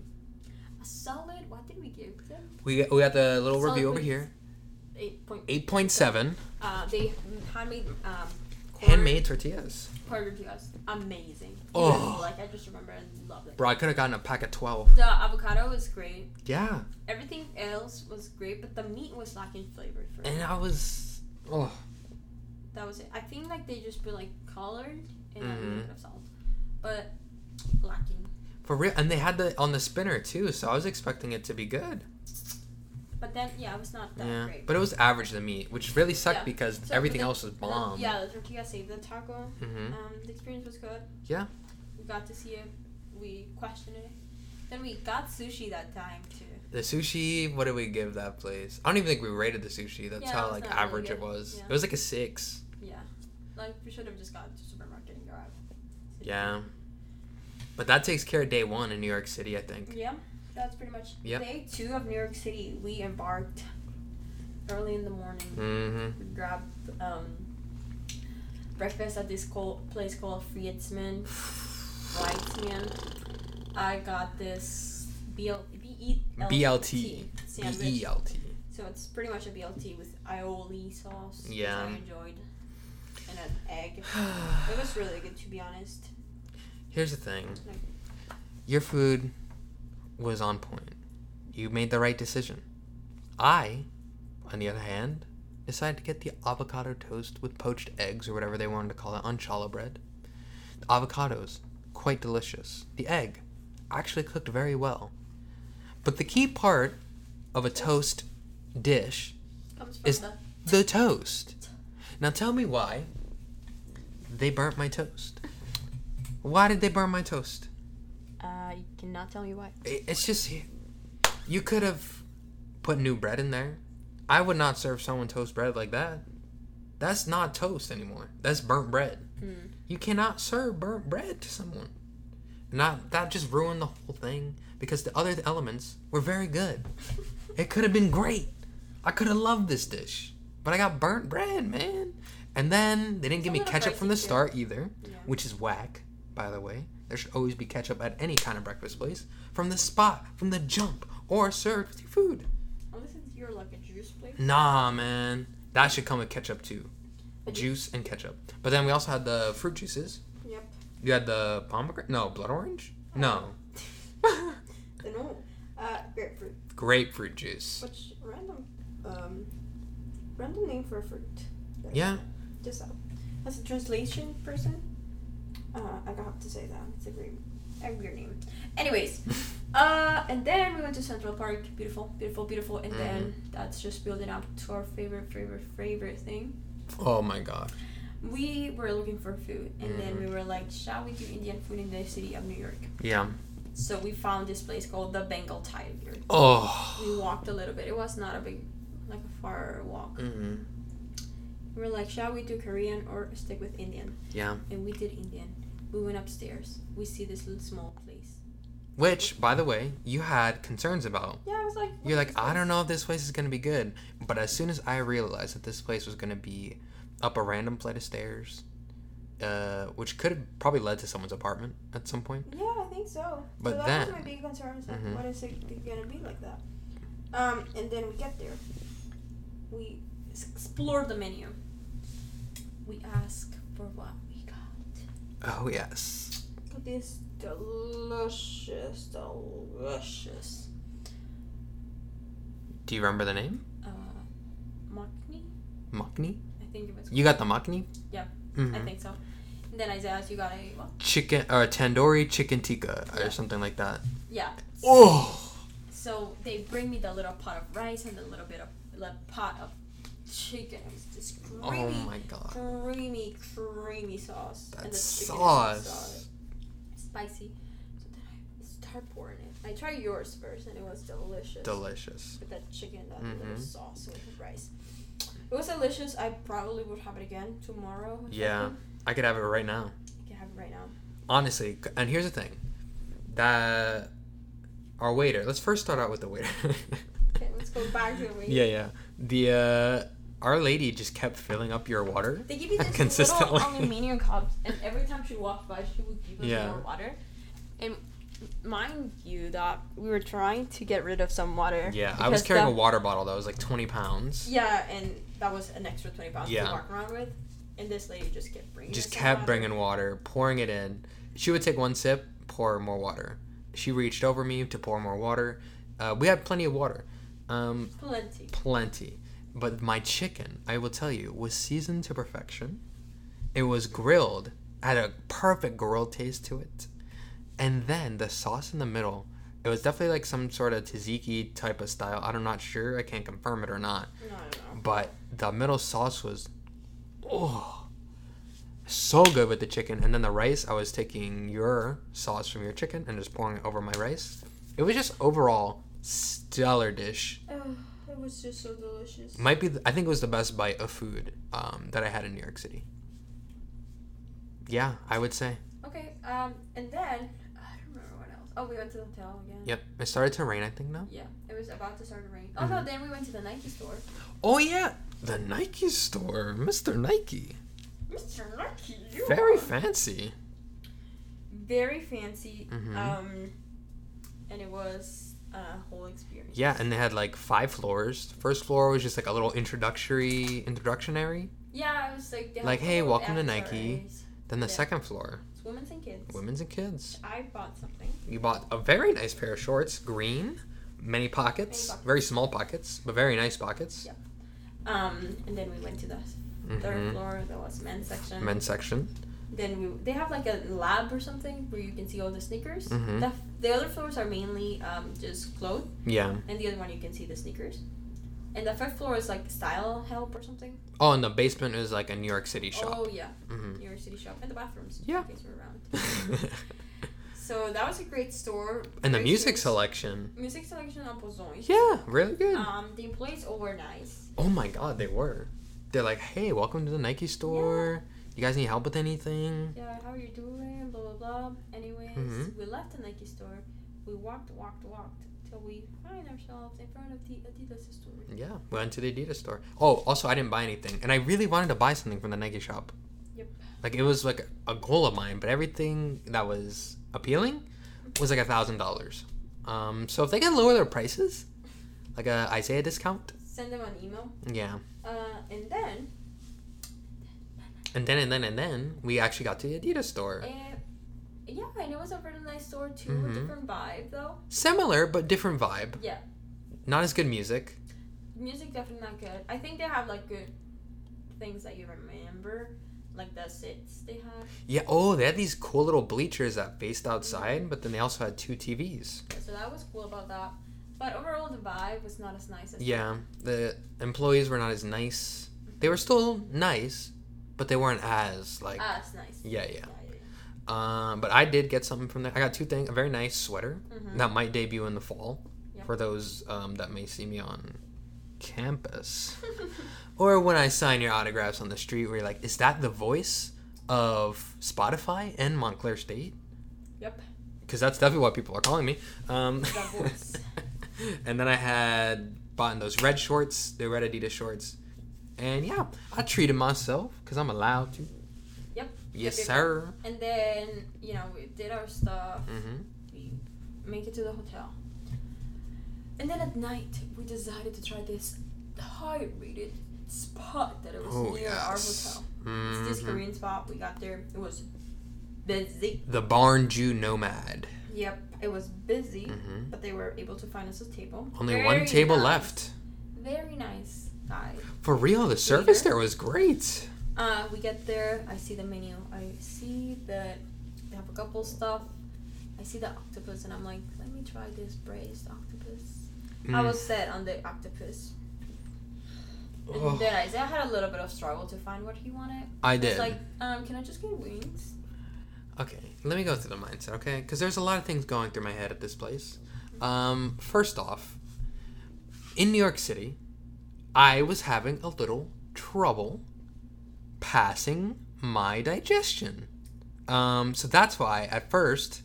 S2: solid. What did we give them?
S1: We got, we got the little
S2: Solid
S1: review over here.
S2: Eight.
S1: Eight point seven.
S2: Uh, they handmade um, quarter-
S1: Handmade tortillas.
S2: quarter to us. Amazing.
S1: Oh.
S2: like I just remember and loved it.
S1: Bro, I could have gotten a pack of twelve.
S2: The avocado was great.
S1: Yeah.
S2: Everything else was great, but the meat was lacking flavor for me.
S1: And I was oh
S2: That was it. I think like they just put like colored and a little
S1: Mhm.
S2: bit of salt, but lacking.
S1: For real and they had the on the spinner too, so I was expecting it to be good.
S2: But then yeah, it was not that
S1: yeah.
S2: great.
S1: But it was average to me, which really sucked
S2: Yeah.
S1: because
S2: So
S1: everything
S2: the-
S1: else was
S2: the-
S1: bomb.
S2: yeah, the tortilla saved the taco.
S1: Mm-hmm.
S2: Um, the experience was good.
S1: Yeah.
S2: We got to see it. We questioned it. Then we got sushi that time too.
S1: The sushi, what did we give that place? I don't even think we rated the sushi. That's
S2: Yeah,
S1: how like
S2: not really
S1: average it was.
S2: Yeah.
S1: It was like a six.
S2: Yeah, like we should have just gone to supermarket and grabbed.
S1: Yeah. But that takes care of day one in New York City, I think.
S2: Yeah, that's pretty much
S1: Yep.
S2: day two of New York City. We embarked early in the morning.
S1: Mm-hmm.
S2: We grabbed um, breakfast at this co- place called Friedman's. Weitzman. I got this BL-
S1: BLT.
S2: sandwich.
S1: B E L T.
S2: So it's pretty much a BLT with aioli sauce. which
S1: Yeah.
S2: I enjoyed. And an egg. [SIGHS] It was really good to be honest.
S1: Here's the thing. Your food was on point. You made the right decision. I, on the other hand, decided to get the avocado toast with poached eggs or whatever they wanted to call it on challah bread. The avocados, quite delicious. The egg, actually cooked very well. But the key part of a toast dish,
S2: Comes from
S1: Is-
S2: the
S1: the toast. Now tell me why they burnt my toast. Why did they burn my toast?
S2: Uh, you cannot tell me why.
S1: It's just you could have put new bread in there. I would not serve someone toast bread like that. That's not toast anymore. That's burnt bread.
S2: Mm.
S1: You cannot serve burnt bread to someone. Not that just ruined the whole thing because the other elements were very good. It could have been great. I could have loved this dish, but I got burnt bread, man. And then they didn't give me ketchup from the
S2: too.
S1: start either,
S2: Yeah.
S1: which is whack, by the way. There should always be ketchup at any kind of breakfast place from the spot, from the jump, or served with your food.
S2: Unless it's your like a juice place.
S1: Nah, man. That should come with ketchup too.
S2: But
S1: Juice and ketchup. But then we also had the fruit juices.
S2: Yep.
S1: You had the pomegranate? No, blood orange? No. [LAUGHS]
S2: The no. Uh, grapefruit.
S1: Grapefruit juice.
S2: Which random, um, random name for a fruit.
S1: Yeah.
S2: Just uh, as a translation person, uh, I have to say that it's a great, a weird name. [LAUGHS] Anyways, Uh, and then we went to Central Park. Beautiful, beautiful, beautiful. And then
S1: Mm-hmm.
S2: that's just building up to our favorite, favorite, favorite thing.
S1: Oh my god.
S2: We were looking for food, and then
S1: Mhm.
S2: we were like, shall we do Indian food in the city of New York?
S1: Yeah.
S2: So we found this place called the Bengal Tiger.
S1: Oh.
S2: We walked a little bit. It was not a big, like a far walk.
S1: hmm
S2: We were like, shall we do Korean or stick with Indian?
S1: Yeah.
S2: And we did Indian. We went upstairs. We see this little small place.
S1: Which, by the way, you had concerns about.
S2: Yeah, I was like,
S1: You're like, I don't know if this place is gonna be good. But as soon as I realized that this place was gonna be up a random flight of stairs, uh, which could have probably led to someone's apartment at some point.
S2: Yeah, I think so.
S1: But
S2: so that
S1: then-
S2: was my big concern. Is like,
S1: Mhm.
S2: what is it gonna be like that? Um, and then we get there. We explore the menu. We ask for what we got.
S1: Oh yes.
S2: Look this delicious, delicious.
S1: Do you remember the name?
S2: Uh, makni.
S1: Makni.
S2: I think it was.
S1: You got the makni.
S2: Yeah,
S1: hmm
S2: I think so. And then I asked, you got a what?
S1: Chicken or tandoori chicken tikka
S2: Yeah.
S1: or something like that.
S2: Yeah.
S1: Oh.
S2: So they bring me the little pot of rice and the little bit of the pot of chicken. It was this
S1: Oh
S2: creamy,
S1: my god.
S2: creamy, creamy sauce.
S1: That
S2: and the
S1: sauce.
S2: Spicy. So then I start pouring it. I tried yours first and it was delicious.
S1: Delicious.
S2: With that chicken, that little
S1: Mhm.
S2: sauce with the rice. It was delicious. I probably would have it again tomorrow.
S1: Yeah.
S2: could.
S1: I could have it right now.
S2: I can have it right now.
S1: Honestly, and here's the thing. That our waiter. Let's first start out with the waiter. [LAUGHS]
S2: Okay, let's go back to the way.
S1: yeah, yeah. The uh, our lady just kept filling up your water
S2: They give you this
S1: consistently.
S2: little aluminium cups, and every time she walked by, she would give us
S1: Yeah.
S2: more water. And mind you, that we were trying to get rid of some water.
S1: yeah, I was carrying
S2: the-
S1: a water bottle that was like 20 pounds.
S2: Yeah, and that was an extra twenty pounds
S1: Yeah.
S2: to walk around with. And this lady just kept bringing.
S1: Just
S2: us
S1: kept
S2: water.
S1: bringing water, pouring it in. She would take one sip, pour more water. She reached over me to pour more water. Uh, we had plenty of water. Um,
S2: plenty.
S1: plenty. But my chicken, I will tell you, was seasoned to perfection. It was grilled, had a perfect grilled taste to it. And then the sauce in the middle, it was definitely like some sort of tzatziki type of style. I'm not sure. I can't confirm it or not.
S2: No, I don't know.
S1: But the middle sauce was, oh, so good with the chicken. And then the rice, I was taking your sauce from your chicken and just pouring it over my rice. It was just overall stellar dish.
S2: It was just so delicious.
S1: Might be. The, I think it was the best bite of food um, that I had in New York City. Yeah, I would say.
S2: Okay, um, and then I don't remember what else. Oh, we went to the hotel again.
S1: Yep. It started to rain. I think now.
S2: Yeah, it was about to start to rain. Oh no,
S1: Mhm.
S2: then we went to the Nike store.
S1: Oh yeah, the Nike store, Mr. Nike.
S2: Mr. Nike, you
S1: Very
S2: are-
S1: fancy.
S2: very fancy.
S1: Mhm.
S2: Um, and it was a whole experience.
S1: Yeah, and they had like five floors. First floor was just like a little introductory, introductionary.
S2: Yeah, it was like
S1: Like, hey, welcome to Nike. Then the
S2: Yeah.
S1: second floor,
S2: It's women's and kids.
S1: women's and kids.
S2: I bought something.
S1: You bought a very nice pair of shorts, green, many pockets,
S2: Many pockets.
S1: very small pockets, but very nice pockets.
S2: Yeah. Um, and then we went to the third
S1: Mhm.
S2: floor. There was men's section.
S1: Men's section.
S2: Then we they have like a lab or something where you can see all the sneakers.
S1: Mhm.
S2: The, the other floors are mainly um, just clothes,
S1: Yeah.
S2: and the other one you can see the sneakers. And the fifth floor is like style help or something.
S1: Oh, and the basement is like a New York City shop.
S2: Oh yeah,
S1: hmm
S2: New York City shop and the bathrooms.
S1: Yeah.
S2: In case you're around. [LAUGHS] So that was a great store.
S1: and the music selection.
S2: Music selection on Pozões.
S1: Yeah, really good.
S2: Um, the employees all were nice.
S1: oh my god, they were. They're like, hey, welcome to the Nike store. You guys need help with anything?
S2: Yeah, how are you doing? Blah blah blah. Anyways,
S1: Mhm.
S2: we left the Nike store. We walked, walked, walked till we find ourselves in front of the Adidas store.
S1: Yeah, we went to the Adidas store. Oh, also, I didn't buy anything. And I really wanted to buy something from the Nike shop.
S2: Yep.
S1: Like, it was like a goal of mine, but everything that was appealing was like a $1,000. Um, so if they can lower their prices, like a Isaiah discount,
S2: Send them an email.
S1: yeah.
S2: Uh, and then,
S1: And then, and then, and then, we actually got to the Adidas store.
S2: uh, yeah, and it was a really nice store too.
S1: Mhm.
S2: A different vibe though.
S1: Similar, but different vibe.
S2: Yeah.
S1: Not as good music.
S2: Music definitely not good. I think they have like good things that you remember. like the sits they had.
S1: Yeah. Oh, they had these cool little bleachers that faced outside, but then they also had two TVs.
S2: So that was cool about that. But overall, the vibe was not as nice as
S1: Yeah, the employees were not as nice. They were still nice, but they weren't as like.
S2: as nice.
S1: Yeah, yeah.
S2: yeah, yeah.
S1: Um, but I did get something from there. I got two things: a very nice sweater
S2: Mhm.
S1: that might debut in the fall
S2: Yeah.
S1: for those um, that may see me on campus, [LAUGHS] or when I sign your autographs on the street. Where you're like, "Is that the voice of Spotify and Montclair State?"
S2: Yep.
S1: Because that's definitely what people are calling me. Um, [LAUGHS] and then I had bought those red shorts, the red Adidas shorts, and yeah, I treated myself because I'm allowed to.
S2: Yep.
S1: Yes,
S2: Yep, yep,
S1: sir.
S2: And then you know we did our stuff.
S1: Mm-hmm.
S2: We make it to the hotel. And then at night we decided to try this high rated spot that it was
S1: Oh
S2: near our hotel. It's this. Korean spot. We got there. It was busy.
S1: The Barn Joo Nomad.
S2: Yep, it was busy,
S1: mm-hmm.
S2: but they were able to find us a table.
S1: Only
S2: Very
S1: one table
S2: nice.
S1: left.
S2: Very nice
S1: For real, the service there was great.
S2: Uh, we get there. I see the menu. I see that they have a couple stuff. I see the octopus, and I'm like, let me try this braised octopus. I
S1: Mm.
S2: was set on the octopus. And
S1: Ugh.
S2: then I, I had a little bit of struggle to find what he wanted.
S1: I
S2: It's
S1: did.
S2: like, um, can I just get wings?
S1: Okay, let me go through the mindset, okay? Because there's a lot of things going through my head at this place. Um, first off, in New York City, I was having a little trouble passing my digestion. Um, so that's why at first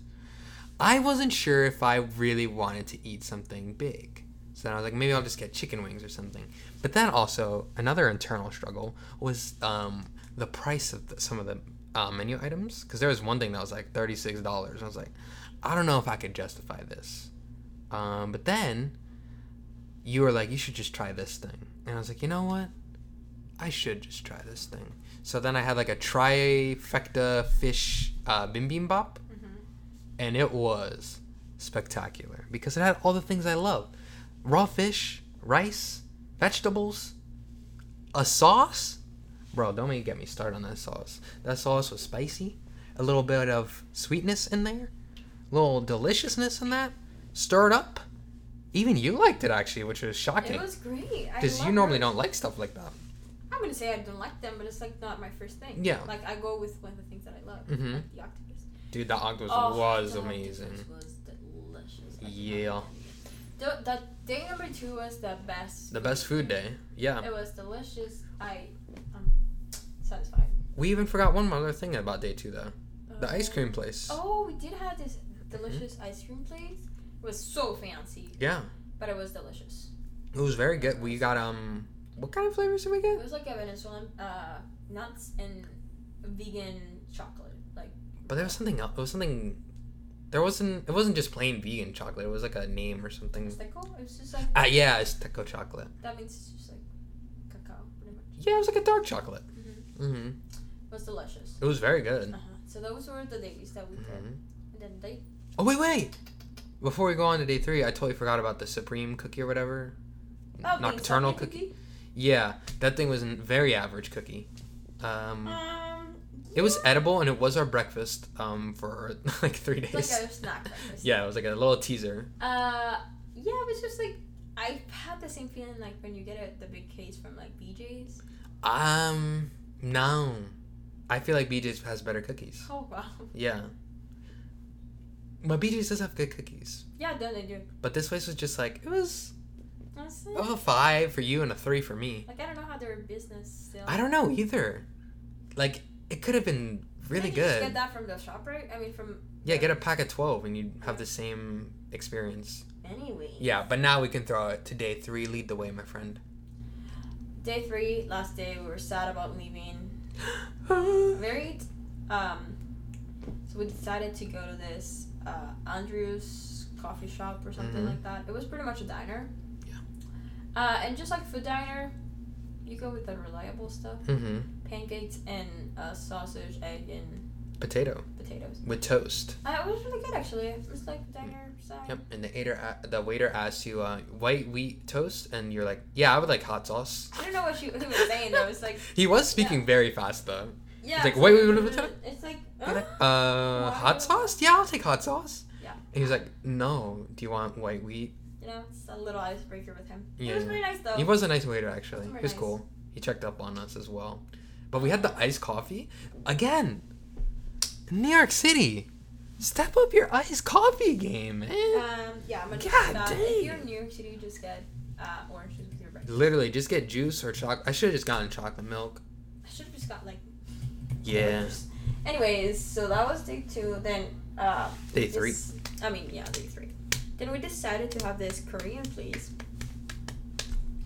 S1: I wasn't sure if I really wanted to eat something big. So I was like, maybe I'll just get chicken wings or something. But then also another internal struggle was um, the price of the, some of the uh, menu items because there was one thing that was like thirty six dollars. I was like, I don't know if I could justify this. Um, but then you were like, you should just try this thing, and I was like, you know what? I should just try this thing. So then I had like a trifecta fish uh, bibimbap,
S2: Mm-hmm.
S1: and it was spectacular because it had all the things I love: raw fish, rice, vegetables, a sauce. Bro, don't even get me started on that sauce. That sauce was spicy, a little bit of sweetness in there, a little deliciousness in that, stirred up. Even you liked it actually, which was shocking
S2: It was great.
S1: Because you normally don't like stuff like that.
S2: I'm gonna say I don't like them, but it's like not my first thing.
S1: Yeah.
S2: Like I go with one of the things that I love,
S1: Mhm.
S2: like the octopus.
S1: Dude, the octopus
S2: Oh,
S1: was
S2: the
S1: amazing.
S2: octopus Was delicious. I
S1: Yeah.
S2: The, that day number two was the best.
S1: The best food day. Yeah.
S2: It was delicious. I, I'm satisfied.
S1: We even forgot one other thing about day two though. The ice
S2: Um,
S1: cream place.
S2: Oh, we did have this delicious ice cream place. It was so fancy,
S1: Yeah.
S2: but it was delicious.
S1: It was very good. We got um what kind of flavors did we get?
S2: It was like a Venezuelan uh, nuts and vegan chocolate. Like
S1: But there was something else. It was something there wasn't it wasn't just plain vegan chocolate. It was like a name or something.
S2: Azteco. It was just like
S1: Ah yeah, it's Teco chocolate.
S2: that means it's just like cacao, pretty much.
S1: Yeah, it was like a dark chocolate.
S2: hmm
S1: Mhm.
S2: It was delicious.
S1: It was very good.
S2: Uh-huh. So those were the days that we did,
S1: Mhm.
S2: and then they.
S1: Oh wait, wait. Before we go on to day three, I totally forgot about the supreme cookie or whatever.
S2: Oh,
S1: Nocturnal
S2: insomnia
S1: cookie. Yeah, that thing was a very average cookie. Um,
S2: Um.
S1: it was edible and it was our breakfast um, for [LAUGHS] like three days.
S2: It's like a snack breakfast. [LAUGHS]
S1: yeah, it was like a little teaser.
S2: Uh, yeah, it was just like I had the same feeling like when you get a, the big case from like BJ's.
S1: Um, no, I feel like BJ's has better cookies.
S2: Oh wow.
S1: Yeah, but BJ's does have good cookies.
S2: Yeah, then they do.
S1: But this place was just like it was
S2: Honestly,
S1: it was a five for you and a three for me.
S2: like I don't know how they're business still.
S1: I don't know either. Like it could have been really
S2: you
S1: good.
S2: Get that from the shop, right? I mean, from
S1: Yeah, get a pack of 12 and you'd have the same experience.
S2: anyway.
S1: Yeah, but now we can throw it to day three. Lead the way, my friend.
S2: Day three, last day, we were sad about leaving. [GASPS] Very, um, so we decided to go to this uh, Andrew's coffee shop or something
S1: Mhm.
S2: like that. It was pretty much a diner.
S1: Yeah.
S2: Uh, and just like food diner, you go with the reliable stuff:
S1: mm-hmm.
S2: pancakes and uh, sausage, egg, and
S1: Potato
S2: potatoes.
S1: with toast.
S2: Uh, it was really good actually. It was like diner style.
S1: Yep. And the waiter, a- the waiter asks you, uh, white wheat toast, and you're like, yeah, I would like hot sauce.
S2: I don't know what she, he was saying though. It's like [LAUGHS]
S1: He was speaking very fast though.
S2: Yeah.
S1: He's like,
S2: it's
S1: wait, wait, wait, wait, wait.
S2: It's like, uh,
S1: uh, hot sauce? Yeah, I'll take hot sauce.
S2: Yeah.
S1: And he's like, no. Do you want white wheat?
S2: you know, it's a little icebreaker with him.
S1: Yeah.
S2: It was very nice though.
S1: He was a nice waiter, actually. He was
S2: nice.
S1: cool. He checked up on us as well. But we had the iced coffee. Again, New York City. Step up your iced coffee game, man.
S2: Um, yeah, I'm gonna
S1: God dang.
S2: If you're in New York City, just get uh, orange juice with your breakfast.
S1: Literally, just get juice or chocolate. I should have just gotten chocolate milk.
S2: I should have just got like.
S1: Yeah.
S2: Anyways, so that was day two. Then. Uh,
S1: Day
S2: this-
S1: three.
S2: I mean, yeah, day three. Then we decided to have this Korean place.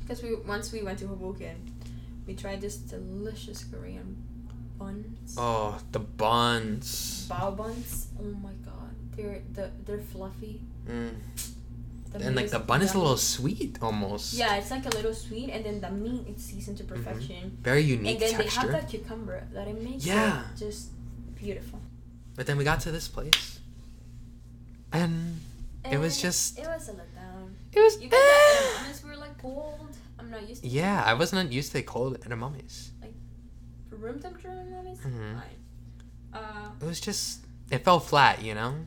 S2: Because we once we went to Hoboken, we tried this delicious Korean buns.
S1: Oh, the buns.
S2: Bao buns. Oh my god, they're the they're fluffy.
S1: Mm.
S2: The
S1: And like the bun is a little sweet almost.
S2: Yeah, it's like a little sweet, and then the meat is seasoned to perfection.
S1: Very unique.
S2: And then
S1: texture.
S2: they have that cucumber that it makes
S1: Yeah.
S2: it just beautiful.
S1: But then we got to this place. And It was just-
S2: it was a letdown.
S1: it was
S2: You that were like cold. I'm not used to
S1: Yeah, I wasn't used to the cold edamames.
S2: Like room temperature edamames.
S1: Mhm.
S2: Fine. Uh,
S1: It was just it fell flat, you know?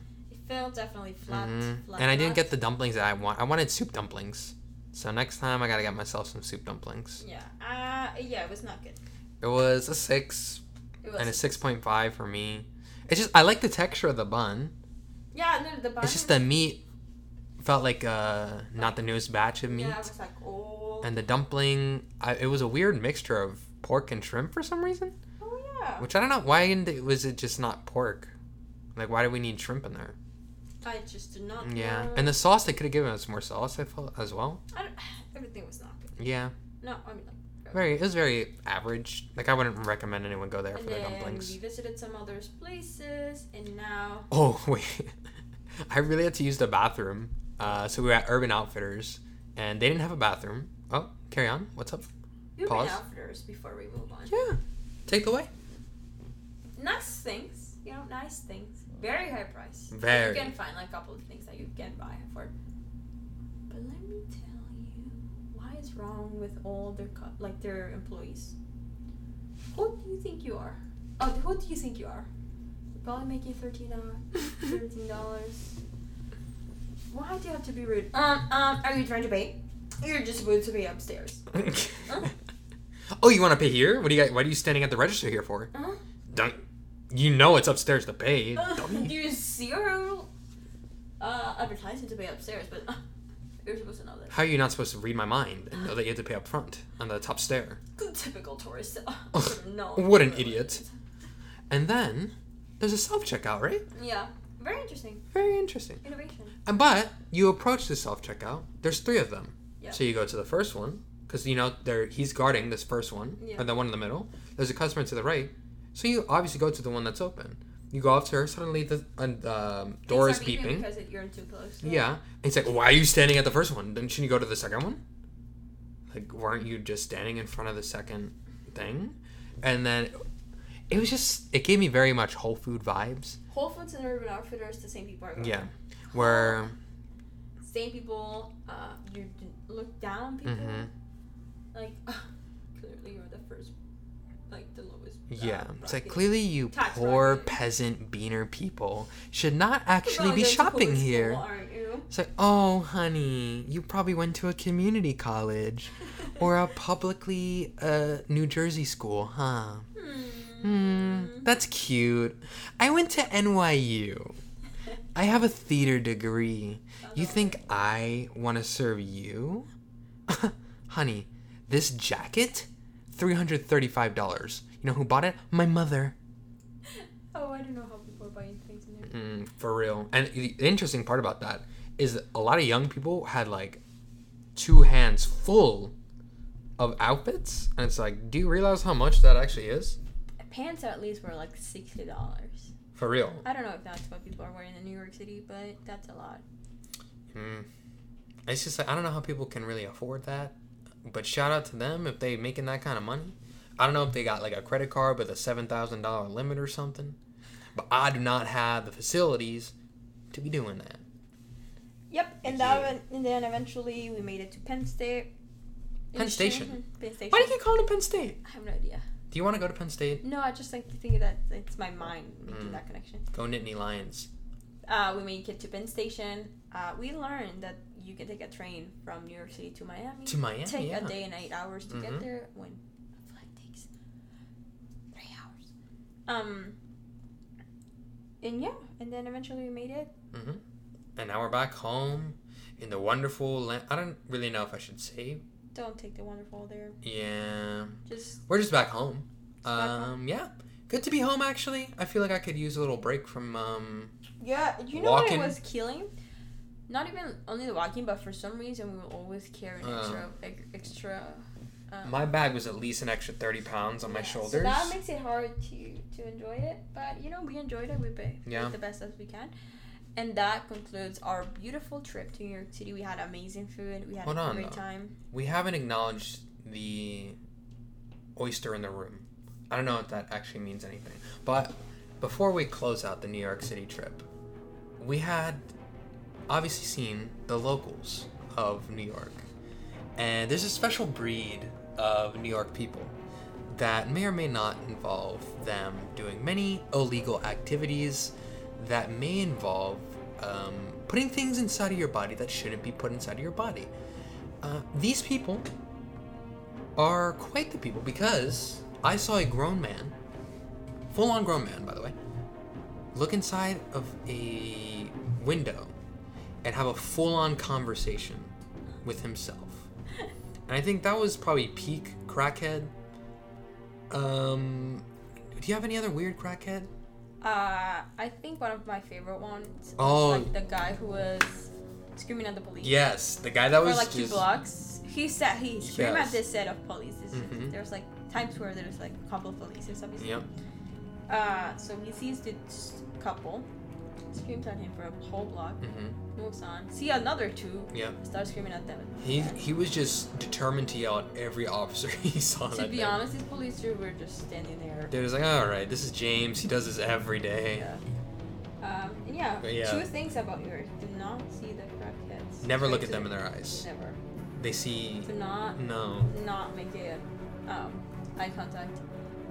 S2: Felt definitely flat.
S1: Mhm.
S2: flat
S1: And I didn't
S2: flat.
S1: get the dumplings that I want. I wanted soup dumplings. So next time I gotta get myself some soup dumplings.
S2: Yeah. Uh, yeah, it was not good.
S1: It was a six
S2: It was.
S1: and a six point five for me. It's just I like the texture of the bun.
S2: Yeah, no, the bun.
S1: It's just the meat felt like uh not the newest batch of meat.
S2: Yeah, it was like old.
S1: And the dumpling, I, it was a weird mixture of pork and shrimp for some reason.
S2: oh yeah.
S1: Which I don't know. Why was it just not pork? Like, why do we need shrimp in there?
S2: I just did not.
S1: Yeah.
S2: know.
S1: And the sauce, they could have given us more sauce, I felt, as well. [SIGHS]
S2: Everything was not good.
S1: Yeah.
S2: No, I mean like.
S1: Very, it was very average. Like, I wouldn't recommend anyone go there
S2: And
S1: for their
S2: then
S1: dumplings.
S2: we visited some other places, and now
S1: Oh, [LAUGHS] wait. I really had to use the bathroom. Uh, so we were at Urban Outfitters, and they didn't have a bathroom. Oh, carry on. What's up?
S2: we've
S1: Pause.
S2: outfitters before we move on.
S1: Yeah. Take the way.
S2: Nice things, you know, nice things. Very high price.
S1: Very.
S2: You can find like a couple of things that you can buy for. But let me tell you, why is wrong with all their co- like their employees? Who do you think you are? Oh, who do you think you are? You're probably making thirteen dollars. [LAUGHS] Thirteen dollars. Why do you have to be rude? Um, um, are you trying to pay? You're just rude to be upstairs. [LAUGHS]
S1: oh, you want to pay here? What do you got? What are you standing at the register here for?
S2: Uh-huh.
S1: Don't you know it's upstairs to pay?
S2: Uh, [LAUGHS]
S1: dummy.
S2: do you see our uh, advertising to pay upstairs? But uh, [LAUGHS] you're supposed to know that.
S1: How are you not supposed to read my mind and know that you have to pay up front on the top stair?
S2: Typical tourist. [LAUGHS] no.
S1: What an idiot. And then there's a self checkout, right?
S2: Yeah. Very interesting.
S1: Very interesting.
S2: Innovation.
S1: And but you approach the self checkout. There's three of them.
S2: Yeah.
S1: So you go to the first one because you know there he's guarding this first one
S2: Yeah.
S1: or the one in the middle. There's a customer to the right. So you obviously go to the one that's open. You go up to her. Suddenly the uh, door is
S2: beeping. Because it, you're too close.
S1: Yeah. And he's like, why are you standing at the first one? Then shouldn't you go to the second one? Like, weren't you just standing in front of the second thing? And then it was just, it gave me very much Whole Food vibes.
S2: Whole Foods and Urban Outfitters, the same people are going.
S1: Yeah. Where,
S2: Same people. Uh, you look down people.
S1: Mhm.
S2: Like, [LAUGHS] clearly you're the first, like the lowest.
S1: Yeah. It's like, clearly you
S2: Tax
S1: poor peasant beaner people should not actually be shopping here.
S2: School.
S1: It's like, oh, honey, you probably went to a community college [LAUGHS] or a publicly uh, New Jersey school, huh? Hmm, that's cute. I went to NYU. I have a theater degree. You think I want to serve you? [LAUGHS] Honey, this jacket? $335. You know who bought it? My mother. [LAUGHS]
S2: Oh, I don't know how people are buying things in there.
S1: Mm, for real. And the interesting part about that is that a lot of young people had like two hands full of outfits. And it's like, do you realize how much that actually is?
S2: Pants at least were like sixty dollars.
S1: For real.
S2: I don't know if that's what people are wearing in New York City, but that's a lot.
S1: Mm. It's just like I don't know how people can really afford that, but shout out to them if they making that kind of money. I don't know if they got like a credit card with a seven thousand dollar limit or something, but I do not have the facilities to be doing that.
S2: Yep, and that and then eventually we made it to Penn State.
S1: Penn Station?
S2: Penn Station.
S1: Why do you keep calling it Penn State?
S2: I have no idea.
S1: Do you want to go to Penn State?
S2: No, I just like to think that it's my mind making
S1: Mm.
S2: that connection.
S1: Go Nittany Lions.
S2: Uh, we made it to Penn Station. Uh, we learned that you can take a train from New York City to Miami.
S1: To Miami,
S2: Take
S1: yeah.
S2: a day and eight hours to
S1: Mhm.
S2: get there when a flight takes three hours. Um. And yeah, and then eventually we made it.
S1: hmm And now we're back home in the wonderful land. I don't really know if I should say.
S2: Don't take the wonderful there.
S1: Yeah.
S2: Just
S1: We're just back home.
S2: back
S1: um,
S2: home.
S1: yeah. Good to be home, actually. I feel like I could use a little break from, um,
S2: yeah, you know
S1: Walking.
S2: what it was killing? Not even only the walking, but for some reason we will always carry an
S1: Uh.
S2: extra, extra. Um,
S1: my bag was at least an extra 30 pounds on my
S2: Yeah,
S1: shoulders.
S2: So that makes it hard to to enjoy it, but you know we enjoyed it. We ba-
S1: Yeah.
S2: the best as we can, and that concludes our beautiful trip to New York City. We had amazing food. We had
S1: Hold
S2: a
S1: on,
S2: great
S1: though.
S2: time.
S1: we haven't acknowledged the oyster in the room. I don't know if that actually means anything. But before we close out the New York City trip, we had obviously seen the locals of New York. And there's a special breed of New York people that may or may not involve them doing many illegal activities that may involve um, putting things inside of your body that shouldn't be put inside of your body. Uh, these people are quite the people because I saw a grown man, full on grown man, by the way, look inside of a window and have a full on conversation with himself. And I think that was probably peak crackhead. Um, do you have any other weird crackhead?
S2: Uh, I think one of my favorite ones. was,
S1: Oh.
S2: like the guy who was screaming at the police.
S1: Yes, the guy that was
S2: like two
S1: just-
S2: blocks. He said he screamed
S1: Yes.
S2: at this set of police.
S1: Mhm.
S2: There's like times where there's like a couple of police obviously.
S1: Yep.
S2: Uh, so he sees this couple, screams at him for a whole block,
S1: hmm
S2: moves on. See another two,
S1: yeah.
S2: starts screaming at them.
S1: He he was just determined to yell at every officer [LAUGHS] he saw.
S2: To be
S1: day.
S2: honest, these police two were just standing there.
S1: Dude was like, all right, this is James. He does this every day.
S2: Yeah. Um, and yeah,
S1: yeah.
S2: two things about York. Do not see the crackheads.
S1: Never look at them in their eyes.
S2: Never.
S1: They see.
S2: Do not,
S1: No.
S2: not make it um, eye contact.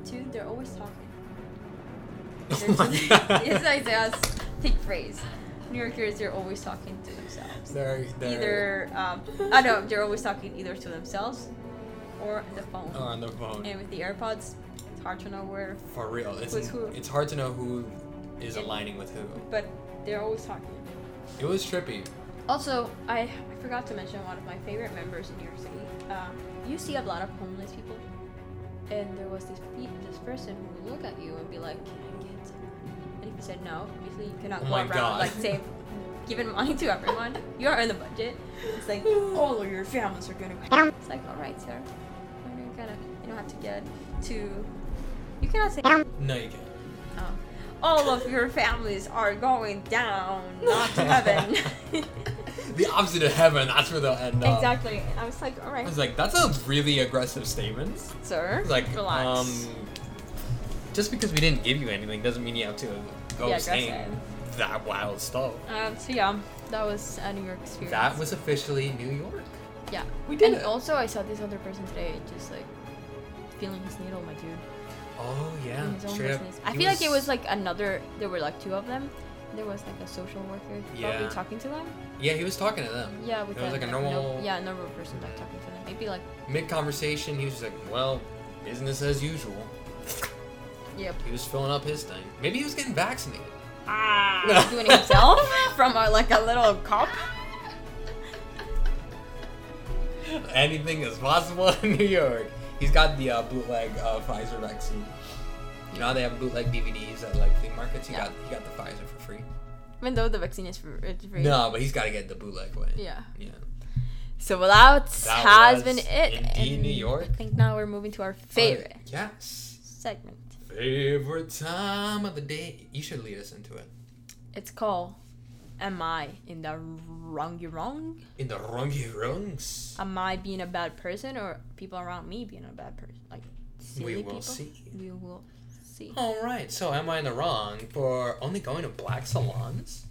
S2: Two, they're always talking. [LAUGHS]
S1: Oh my God.
S2: it's like a thick phrase. New Yorkers, they're always talking to themselves.
S1: They're, they're
S2: Either, um, I know, they're always talking either to themselves or the phone.
S1: oh, on the phone.
S2: And with the AirPods, it's hard to know where,
S1: For real, it's
S2: who?
S1: it's hard to know who is aligning with who.
S2: but they're always talking.
S1: It was trippy.
S2: Also, I, I forgot to mention one of my favorite members in New York City. Um, you see a lot of homeless people, and there was this this person who would look at you and be like, "Can I get?" some?" And if you said no, obviously you cannot
S1: Oh
S2: go around
S1: God.
S2: like say, giving money to everyone. You are in the budget. It's like [SIGHS] all of your families are gonna. It's like, all right, sir. You're gonna, you don't have to get to. You cannot say.
S1: No, you can't.
S2: Oh. All of your families are going down, not to heaven. [LAUGHS]
S1: The opposite of heaven. That's where they'll end up.
S2: Exactly. And I was like, all right.
S1: I was like, that's a really aggressive statement.
S2: sir.
S1: Like,
S2: relax.
S1: um, just because we didn't give you anything doesn't mean you have to go
S2: Yeah,
S1: saying that wild stuff.
S2: Um, so yeah, that was a New York experience.
S1: That was officially New York.
S2: yeah.
S1: We did
S2: And
S1: it.
S2: also, I saw this other person today, just like feeling his needle, my dude.
S1: Oh yeah,
S2: in his own
S1: straight up.
S2: I feel like it was like another. There were like two of them. There was like a social worker
S1: Yeah.
S2: probably talking to them.
S1: Yeah, he was talking to them.
S2: Yeah, with
S1: It was like a
S2: no-
S1: normal-
S2: yeah, a normal person like talking to them. Maybe like
S1: Mid conversation, he was just like, "Well, business as usual."
S2: Yep.
S1: He was filling up his thing. Maybe he was getting vaccinated.
S2: Ah, doing himself [LAUGHS] from a, like a little cop. [LAUGHS]
S1: Anything is possible [LAUGHS] in New York. He's got the uh, bootleg uh, Pfizer vaccine. You know how they have bootleg DVDs at like flea markets. He
S2: Yeah.
S1: got he got the Pfizer for free.
S2: Even though the vaccine is for, it's free.
S1: No, but he's got to get the bootleg one.
S2: Yeah.
S1: Yeah.
S2: So that,
S1: That
S2: has been it.
S1: indeed
S2: and
S1: New York.
S2: I think now we're moving to our favorite
S1: Uh, yes.
S2: segment.
S1: Favorite time of the day. You should lead us into it.
S2: It's called Am I in the wrong you wrong?
S1: In the wrongy wrongs.
S2: Am I being a bad person or people around me being a bad person? Like
S1: We will
S2: people?
S1: see.
S2: We will see.
S1: All right. So, am I in the wrong for only going to black salons?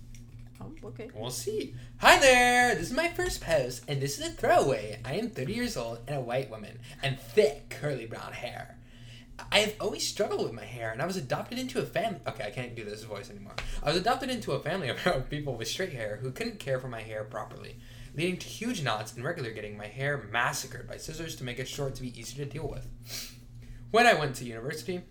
S2: Oh, okay.
S1: We'll see. Hi there! This is my first post, and this is a throwaway. I am 30 years old and a white woman, and thick curly brown hair. I've always struggled with my hair, and I was adopted into a family. Okay, I can't do this voice anymore. I was adopted into a family of [LAUGHS] people with straight hair who couldn't care for my hair properly, leading to huge knots and regularly getting my hair massacred by scissors to make it short to be easier to deal with. When I went to university,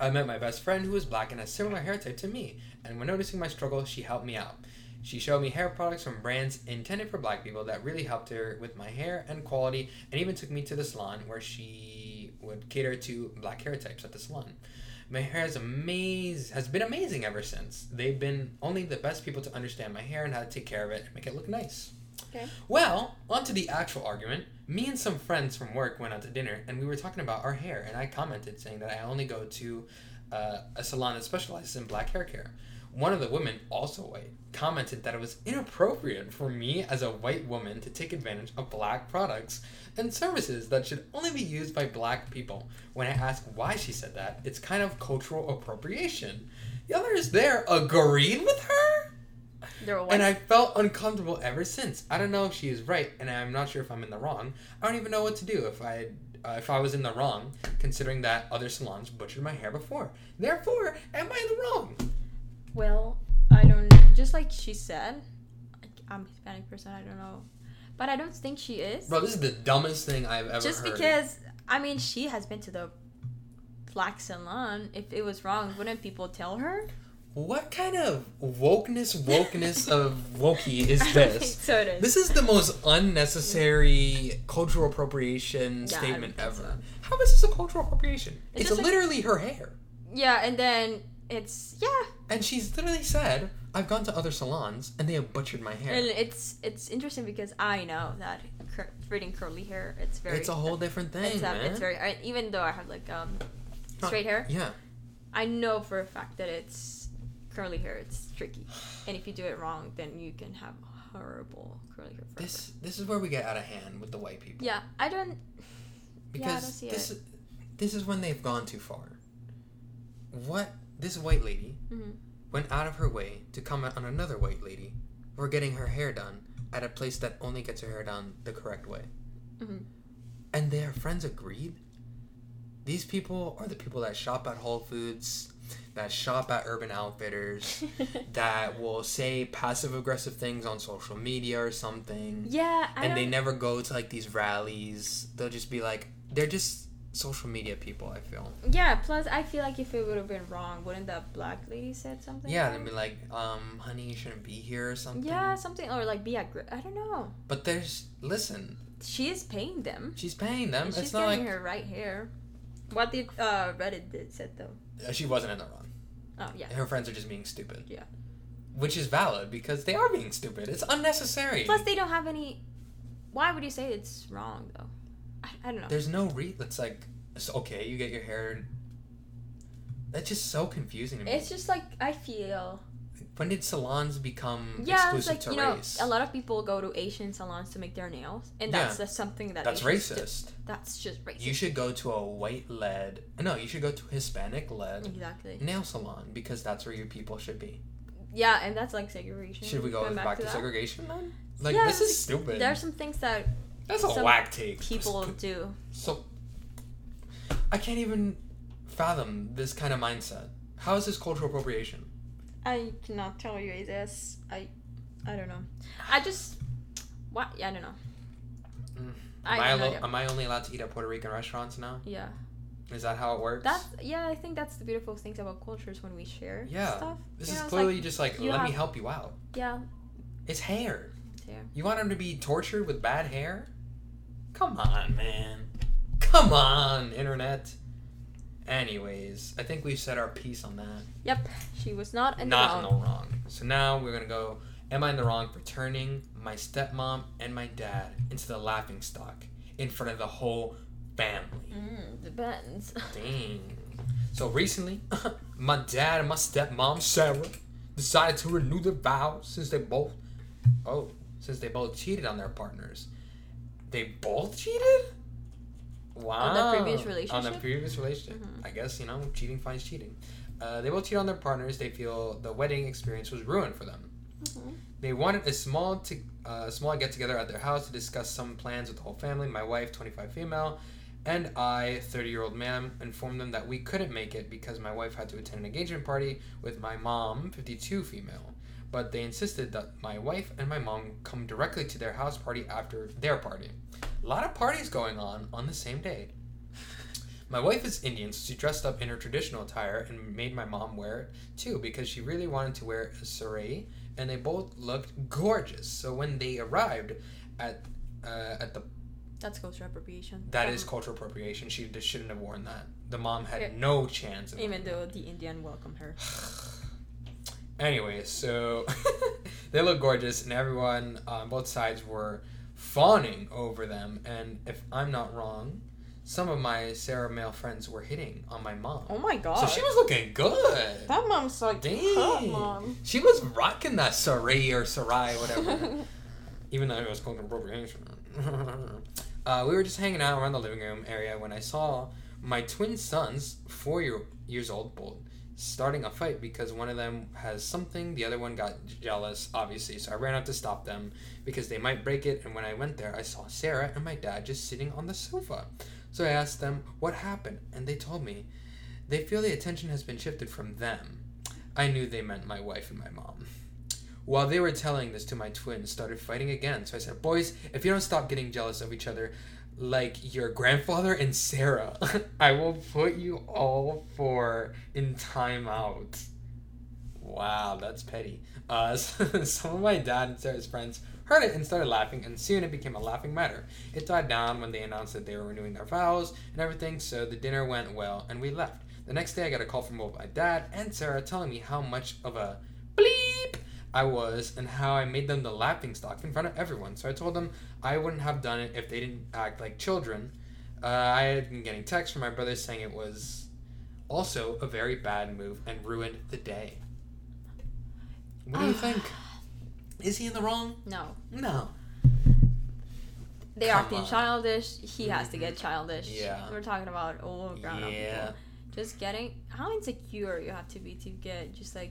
S1: I met my best friend who was black and has similar hair type to me, and when noticing my struggle, she helped me out. She showed me hair products from brands intended for black people that really helped her with my hair and quality, and even took me to the salon where she would cater to black hair types at the salon. My hair is amaz- has been amazing ever since. They've been only the best people to understand my hair and how to take care of it and make it look nice.
S2: Okay.
S1: Well, on to the actual argument. Me and some friends from work went out to dinner and we were talking about our hair, and I commented saying that I only go to uh, a salon that specializes in black hair care. One of the women, also white, commented that it was inappropriate for me as a white woman to take advantage of black products and services that should only be used by black people. When I asked why she said that, it's kind of cultural appropriation. The others there agreed with her? And I felt uncomfortable ever since. I don't know if she is right, and I'm not sure if I'm in the wrong. I don't even know what to do if I uh, if I was in the wrong, considering that other salons butchered my hair before. Therefore, am I in the wrong?
S2: Well, I don't. Just like she said, I'm Hispanic person. I don't know, but I don't think she is.
S1: Bro, this is the dumbest thing I've ever
S2: just
S1: heard.
S2: because I mean she has been to the black salon. If it was wrong, wouldn't people tell her?
S1: What kind of wokeness, wokeness of [LAUGHS] wokey is
S2: I don't think
S1: this?
S2: so it is.
S1: This is the most unnecessary cultural appropriation
S2: Yeah,
S1: statement ever.
S2: so.
S1: How is this a cultural appropriation?
S2: It's
S1: It's,
S2: just like-
S1: literally her hair.
S2: yeah, and then it's yeah,
S1: And she's literally said, I've gone to other salons and they have butchered my hair.
S2: and it's it's interesting because I know that cur- braiding curly hair it's very
S1: it's a whole different thing,
S2: it's,
S1: man.
S2: it's very I, even though I have like um straight hair,
S1: yeah.
S2: I know for a fact that it's curly hair. It's tricky, and if you do it wrong, then you can have horrible curly hair. Forever.
S1: This this is where we get out of hand with the white people.
S2: yeah, I don't.
S1: Because
S2: I don't
S1: this is this is when they've gone too far. What this white lady
S2: Mhm.
S1: went out of her way to comment on another white lady for getting her hair done at a place that only gets her hair done the correct way.
S2: Mhm.
S1: And their friends agreed. These people are the people that shop at Whole Foods, that shop at Urban Outfitters, [LAUGHS] that will say passive aggressive things on social media or something.
S2: yeah, I
S1: and they
S2: don't-
S1: never go to like these rallies. They'll just be like, they're just social media people. I feel.
S2: Yeah. Plus, I feel like if it would have been wrong, wouldn't that black lady said something?
S1: Yeah, they'd be like, um, honey, you shouldn't be here or something.
S2: Yeah, something or like be aggr- I don't know.
S1: But there's listen,
S2: She is paying them.
S1: she's paying them.
S2: and she's
S1: it's not
S2: getting
S1: like
S2: her right here. What did uh, Reddit did said though?
S1: uh, she wasn't in the wrong.
S2: Oh yeah.
S1: Her friends are just being stupid.
S2: Yeah.
S1: Which is valid because they are being stupid. It's unnecessary.
S2: Plus, they don't have any. Why would you say it's wrong though? I, I don't know.
S1: There's no re. It's like, it's okay, you get your hair. That's just so confusing to me.
S2: It's just like I feel.
S1: when did salons become
S2: Yeah, it's
S1: exclusive
S2: like
S1: to
S2: you know,
S1: race?
S2: a lot of people go to Asian salons to make their nails, and
S1: Yeah.
S2: that's just something that
S1: That's
S2: Asians do.
S1: racist.
S2: That's just racist.
S1: You should go to a white led. No, you should go to Hispanic led
S2: exactly.
S1: nail salon because that's where your people should be.
S2: Yeah, and that's like segregation.
S1: Should we go
S2: Going
S1: back, to,
S2: that.
S1: segregation then? Like
S2: Yeah,
S1: this is stupid.
S2: There are some things that
S1: That's a whack take.
S2: people do.
S1: So I can't even fathom this kind of mindset. How is this cultural appropriation?
S2: I cannot tell you this. I, I don't know. I just, what? Yeah, I don't know.
S1: Mm.
S2: I
S1: Am I,
S2: have
S1: allo-
S2: idea.
S1: am I only allowed to eat at Puerto Rican restaurants now?
S2: Yeah,
S1: Is that how it works?
S2: that's yeah. I think that's the beautiful things about cultures when we share
S1: Yeah.
S2: stuff.
S1: this
S2: You
S1: is
S2: know,
S1: clearly
S2: like,
S1: just like let me help you out.
S2: yeah,
S1: It's hair.
S2: it's here.
S1: You want him to be tortured with bad hair? Come on, man. Come on, internet. Anyways, I think we've said our piece on that.
S2: Yep, she was not in
S1: Not
S2: the
S1: in
S2: wrong.
S1: the wrong. So now we're gonna go. Am I in the wrong for turning my stepmom and my dad into the laughing stock in front of the whole family?
S2: Mm, depends. [LAUGHS]
S1: Dang. So recently, [LAUGHS] my dad and my stepmom Sarah decided to renew their vows since they both oh since they both cheated on their partners. They both cheated. Wow.
S2: On the previous relationship.
S1: On the previous relationship,
S2: Mhm.
S1: I guess you know cheating finds cheating. Uh, they both cheated on their partners. They feel the wedding experience was ruined for them.
S2: Mhm.
S1: They wanted a small to uh, small get together at their house to discuss some plans with the whole family. My wife, 25 female, and I, 30 year old man, informed them that we couldn't make it because my wife had to attend an engagement party with my mom, 52 female. But they insisted that my wife and my mom come directly to their house party after their party. A lot of parties going on on the same day. My wife is Indian, so she dressed up in her traditional attire and made my mom wear it too because she really wanted to wear a sari, and they both looked gorgeous. So when they arrived at uh, at the
S2: That's cultural appropriation.
S1: that is cultural appropriation. She just shouldn't have worn that. The mom had
S2: Yeah.
S1: no chance.
S2: Even though the Indian welcomed her. [SIGHS] [SIGHS] [SIGHS]
S1: Anyway, so [LAUGHS] they look gorgeous, and everyone on both sides were fawning over them. And if I'm not wrong, some of my Sarah male friends were hitting on my mom.
S2: Oh my god.
S1: so she was looking good.
S2: That mom's like damn, mom.
S1: She was rocking that saray or sarai, whatever. [LAUGHS] Even though it was cultural appropriation. [LAUGHS] uh, we were just hanging out around the living room area when I saw my twin sons, four year, years old, both, starting a fight because one of them has something, the other one got jealous, obviously. So I ran out to stop them because they might break it. And when I went there, I saw Sarah and my dad just sitting on the sofa. So I asked them what happened, and they told me they feel the attention has been shifted from them. I knew they meant my wife and my mom. While they were telling this to my twins, started fighting again. So I said, "Boys, if you don't stop getting jealous of each other, like your grandfather and Sarah, [LAUGHS] I will put you all four in timeout." Wow, that's petty. Uh, [LAUGHS] some of my dad and Sarah's friends heard it and started laughing, and soon it became a laughing matter. It died down when they announced that they were renewing their vows and everything, so the dinner went well, and we left. The next day, I got a call from both my dad and Sarah telling me how much of a bleep I was and how I made them the laughing stock in front of everyone. So I told them I wouldn't have done it if they didn't act like children. Uh, I had been getting texts from my brother saying it was also a very bad move and ruined the day. What do you think? Is he in the wrong?
S2: No.
S1: No.
S2: They
S1: Come
S2: acting
S1: on.
S2: childish. He has to get childish.
S1: Yeah.
S2: We're talking about old grown up
S1: Yeah.
S2: people. Just getting how insecure you have to be to get just like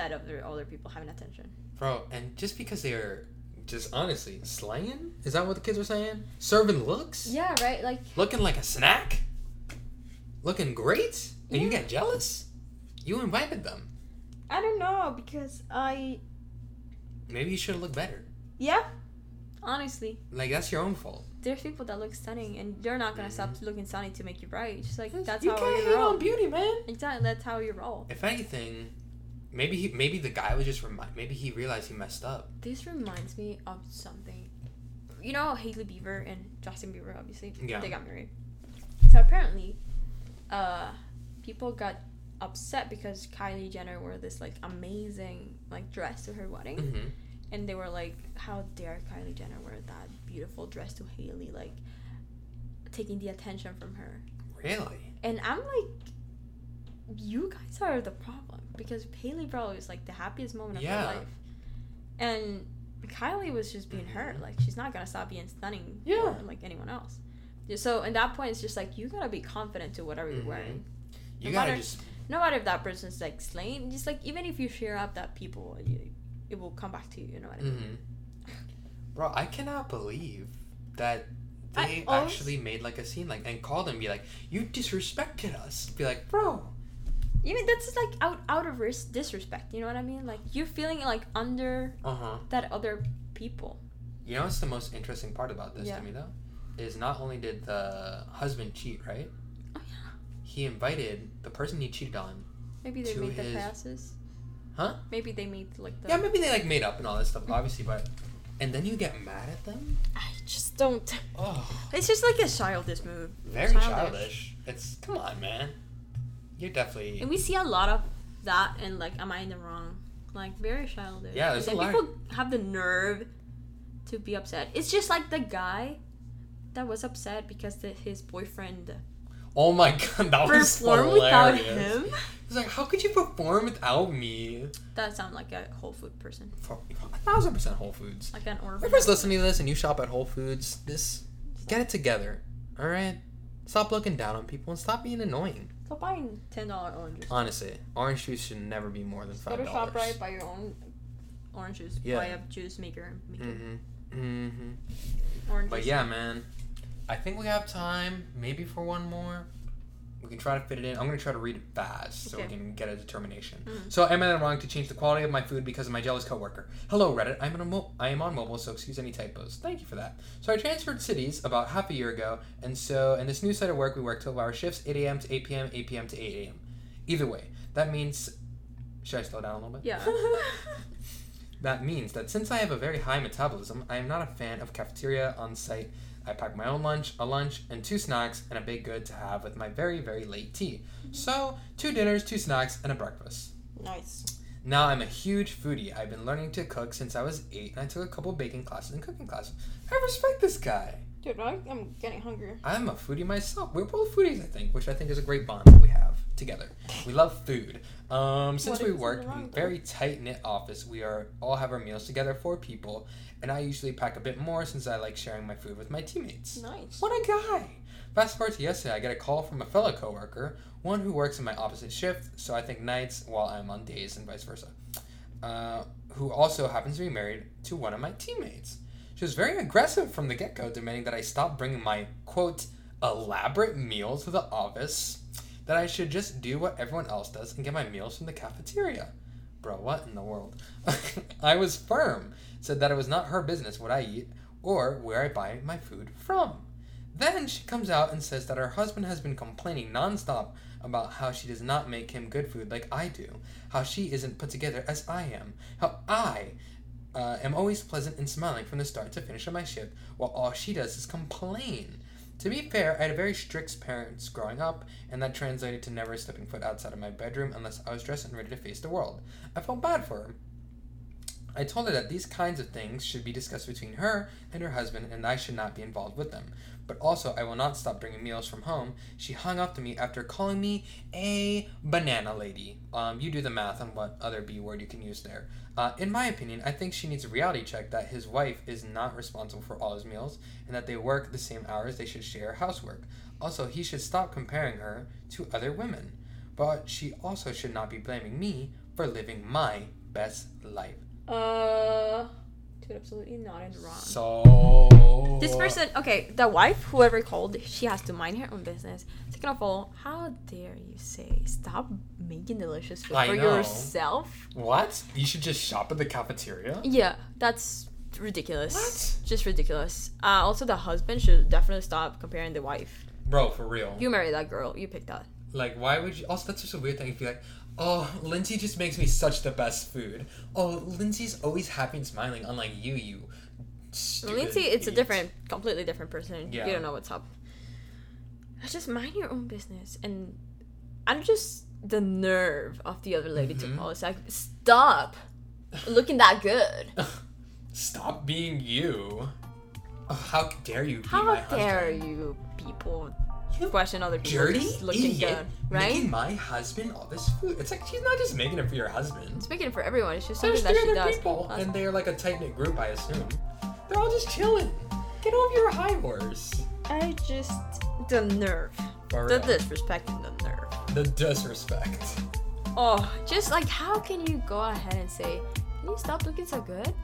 S2: upset of the older people having attention.
S1: Bro, and just because they're just honestly slaying? Is that what the kids are saying? Serving looks?
S2: Yeah, right. Like
S1: Looking like a snack? Looking great? And you get jealous? You invited them.
S2: I don't know because I
S1: Maybe you should have looked better.
S2: yeah, honestly,
S1: Like that's your own fault.
S2: there's people that look stunning and they're not gonna stop mm-hmm. looking stunning to make you bright. Just like that's
S1: you
S2: how you roll.
S1: on beauty, man.
S2: Exactly, that's how you roll.
S1: If anything, maybe he, maybe the guy was just remind. Maybe he realized he messed up.
S2: This reminds me of something. You know Hailey Bieber and Justin Bieber, obviously.
S1: Yeah.
S2: They got married. So apparently, uh, people got upset because Kylie Jenner wore this like amazing like dress to her wedding,
S1: Mm-hmm.
S2: and they were like, "How dare Kylie Jenner wear that beautiful dress to Hailey? Like taking the attention from her.
S1: Really?
S2: And I'm like, you guys are the problem because Hailey Bro is like the happiest moment of
S1: Yeah.
S2: her life, and Kylie was just being her.
S1: Mhm.
S2: Like she's not gonna stop being stunning,
S1: Yeah.
S2: or, like anyone else. So at that point, it's just like you gotta be confident to whatever you're
S1: Mhm.
S2: wearing.
S1: You
S2: No
S1: gotta
S2: matter-
S1: just.
S2: No matter if that person's like slain, just like even if you share up that people, you, it will come back to you. You know what I mean?
S1: Mm-hmm. Bro, I cannot believe that
S2: I
S1: they
S2: always-
S1: actually made like a scene like and called and be like, "You disrespected us." Be like, bro.
S2: Even that's like out out of ris- disrespect. You know what I mean? Like you're feeling like under
S1: Uh huh.
S2: that other people.
S1: You know what's the most interesting part about this
S2: Yeah.
S1: to me though? Is not only did the husband cheat, right?
S2: Oh yeah.
S1: He invited the person he cheated on.
S2: Maybe they
S1: to
S2: made the
S1: his-
S2: passes.
S1: Huh?
S2: Maybe they made like the.
S1: Yeah, maybe they like made up and all that stuff, obviously, but and then you get mad at them?
S2: I just don't.
S1: Oh,
S2: It's just like a childish move.
S1: very childish. It's come on, man. You're definitely
S2: And we see a lot of that, and like, am I in the wrong? Like very childish.
S1: Yeah, there's
S2: and
S1: a lot
S2: people have the nerve to be upset. It's just like the guy that was upset because the, his boyfriend
S1: Oh my god, that was
S2: performed without
S1: hilarious.
S2: him.
S1: He's like, how could you perform without me?
S2: That sounds like a Whole Food person,
S1: For a thousand percent Whole Foods.
S2: like an orphan.
S1: Whoever's listening to this and you shop at Whole Foods, this get it together. All right, stop looking down on people and stop being annoying.
S2: So buying ten dollar oranges.
S1: Honestly, orange juice should never be more than five dollars. Go to.
S2: Shoprite, buy your own orange juice.
S1: Yeah.
S2: Buy a juice maker. Make
S1: Mm-hmm. Mm-hmm.
S2: orange
S1: But
S2: juice.
S1: yeah, man. I think we have time, maybe for one more. We can try to fit it in. I'm gonna try to read it fast so we can get a determination.
S3: Mhm.
S1: So, am I wrong to change the quality of my food because of my jealous coworker? Hello, Reddit. I'm on a mo- I am on mobile, so excuse any typos. Thank you for that. So, I transferred cities about half a year ago, and so in this new site of work, we work 12-hour shifts, 8 a.m. to 8 p.m., 8 p.m. to 8 a.m. Either way, that means. Should I slow down a little bit?
S3: Yeah. [LAUGHS]
S1: That means that since I have a very high metabolism, I am not a fan of cafeteria on site. I pack my own lunch, a lunch, and two snacks, and a baked good to have with my very, very late tea. So, two dinners, two snacks, and a breakfast.
S2: Nice.
S1: Now I'm a huge foodie. I've been learning to cook since I was eight, and I took a couple baking classes and cooking classes. I respect this guy.
S2: Dude, I'm getting hungry.
S1: I'm a foodie myself. We're both foodies, I think, which I think is a great bond that we have together. We love food. Um, since we work in a very tight knit office, we are all have our meals together, four people, and I usually pack a bit more since I like sharing my food with my teammates.
S2: Nice.
S1: What a guy! Fast forward to yesterday, I get a call from a fellow coworker, one who works in my opposite shift, so I think nights while I'm on days and vice versa, uh, who also happens to be married to one of my teammates. She was very aggressive from the get go, demanding that I stop bringing my quote elaborate meal to the office, that I should just do what everyone else does and get my meals from the cafeteria. Bro, what in the world? [LAUGHS] I was firm, said that it was not her business what I eat or where I buy my food from. Then she comes out and says that her husband has been complaining nonstop about how she does not make him good food like I do, how she isn't put together as I am, how I uh, am always pleasant and smiling from the start to finish of my shift, while all she does is complain. To be fair, I had very strict parents growing up, and that translated to never stepping foot outside of my bedroom unless I was dressed and ready to face the world. I felt bad for her. I told her that these kinds of things should be discussed between her and her husband, and I should not be involved with them. But also, I will not stop bringing meals from home. She hung up to me after calling me a banana lady. Um, you do the math on what other B word you can use there. Uh, in my opinion, I think she needs a reality check that his wife is not responsible for all his meals, and that they work the same hours, they should share housework. Also, he should stop comparing her to other women. But she also should not be blaming me for living my best life.
S2: Uh, dude, absolutely not in wrong.
S1: So
S2: This person, okay, the wife, whoever called, she has to mind her own business. Second of all, how dare you say stop making delicious food
S1: I
S2: for
S1: know.
S2: yourself?
S1: What? You should just shop at the cafeteria?
S2: Yeah, that's ridiculous.
S1: What?
S2: Just ridiculous. Uh, also, the husband should definitely stop comparing the wife.
S1: Bro, for real.
S2: You married that girl. You picked that.
S1: Like, why would you? Also, that's just a weird thing. If you're like, oh, Lindsay just makes me such the best food. Oh, Lindsay's always happy and smiling, unlike you, you. stupid
S2: Lindsay, it's a different, completely different person.
S1: Yeah.
S2: You don't know what's up. Just mind your own business. And I'm just the nerve of the other lady
S1: Mhm.
S2: to call. It's like, stop looking that good. [LAUGHS]
S1: Stop being you. Oh, how dare you? Be
S2: How dare
S1: husband.
S2: you people
S1: You
S2: question other people
S1: dirty
S2: looking
S1: idiot
S2: good, right?
S1: making my husband all this food. It's like she's not just making it for your husband.
S2: It's making it for everyone. It's just
S1: There's
S2: something
S1: three
S2: she
S1: other
S2: does.
S1: people,
S2: That's-
S1: and they're like a tight knit group, I assume. They're all just chilling. Get over your high horse.
S2: I just the nerve,
S1: For
S2: the
S1: real.
S2: disrespect and the nerve.
S1: The disrespect.
S2: Oh, just like how can you go ahead and say, "Can you stop looking so good"?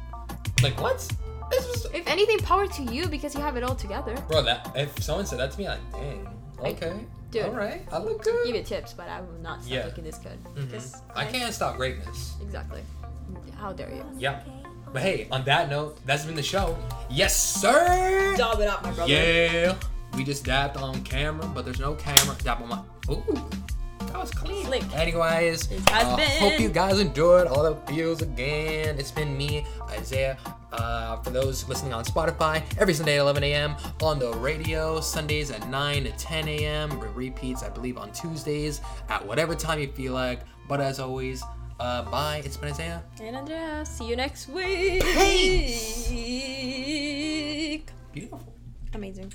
S1: Like what? Was
S2: If anything, power to you because you have it all together.
S1: bro. That if someone said that to me, like, dang.
S2: I-
S1: Okay.
S2: dude.
S1: All right. I look good.
S2: Give you tips, but I will not stop
S1: Yeah.
S2: looking this good.
S1: Mhm.
S2: Because
S1: I can't stop greatness.
S2: Exactly. How dare you?
S1: Yeah. But hey, on that note, that's been the show. Yes, sir.
S2: Dab it up, my brother.
S1: Yeah. We just dabbed on camera, but there's no camera. Dab on my. Ooh that was clean.
S2: Slick.
S1: Anyways, uh, hope you guys enjoyed all the views again. It's been me, Isaiah. Uh, for those listening on Spotify, every Sunday at 11 a.m. on the radio, Sundays at 9 to 10 a.m. Repeats, I believe, on Tuesdays at whatever time you feel like. But as always, uh, bye. It's been Isaiah.
S2: And Andrea. See you next week.
S1: Peace. Beautiful. Amazing.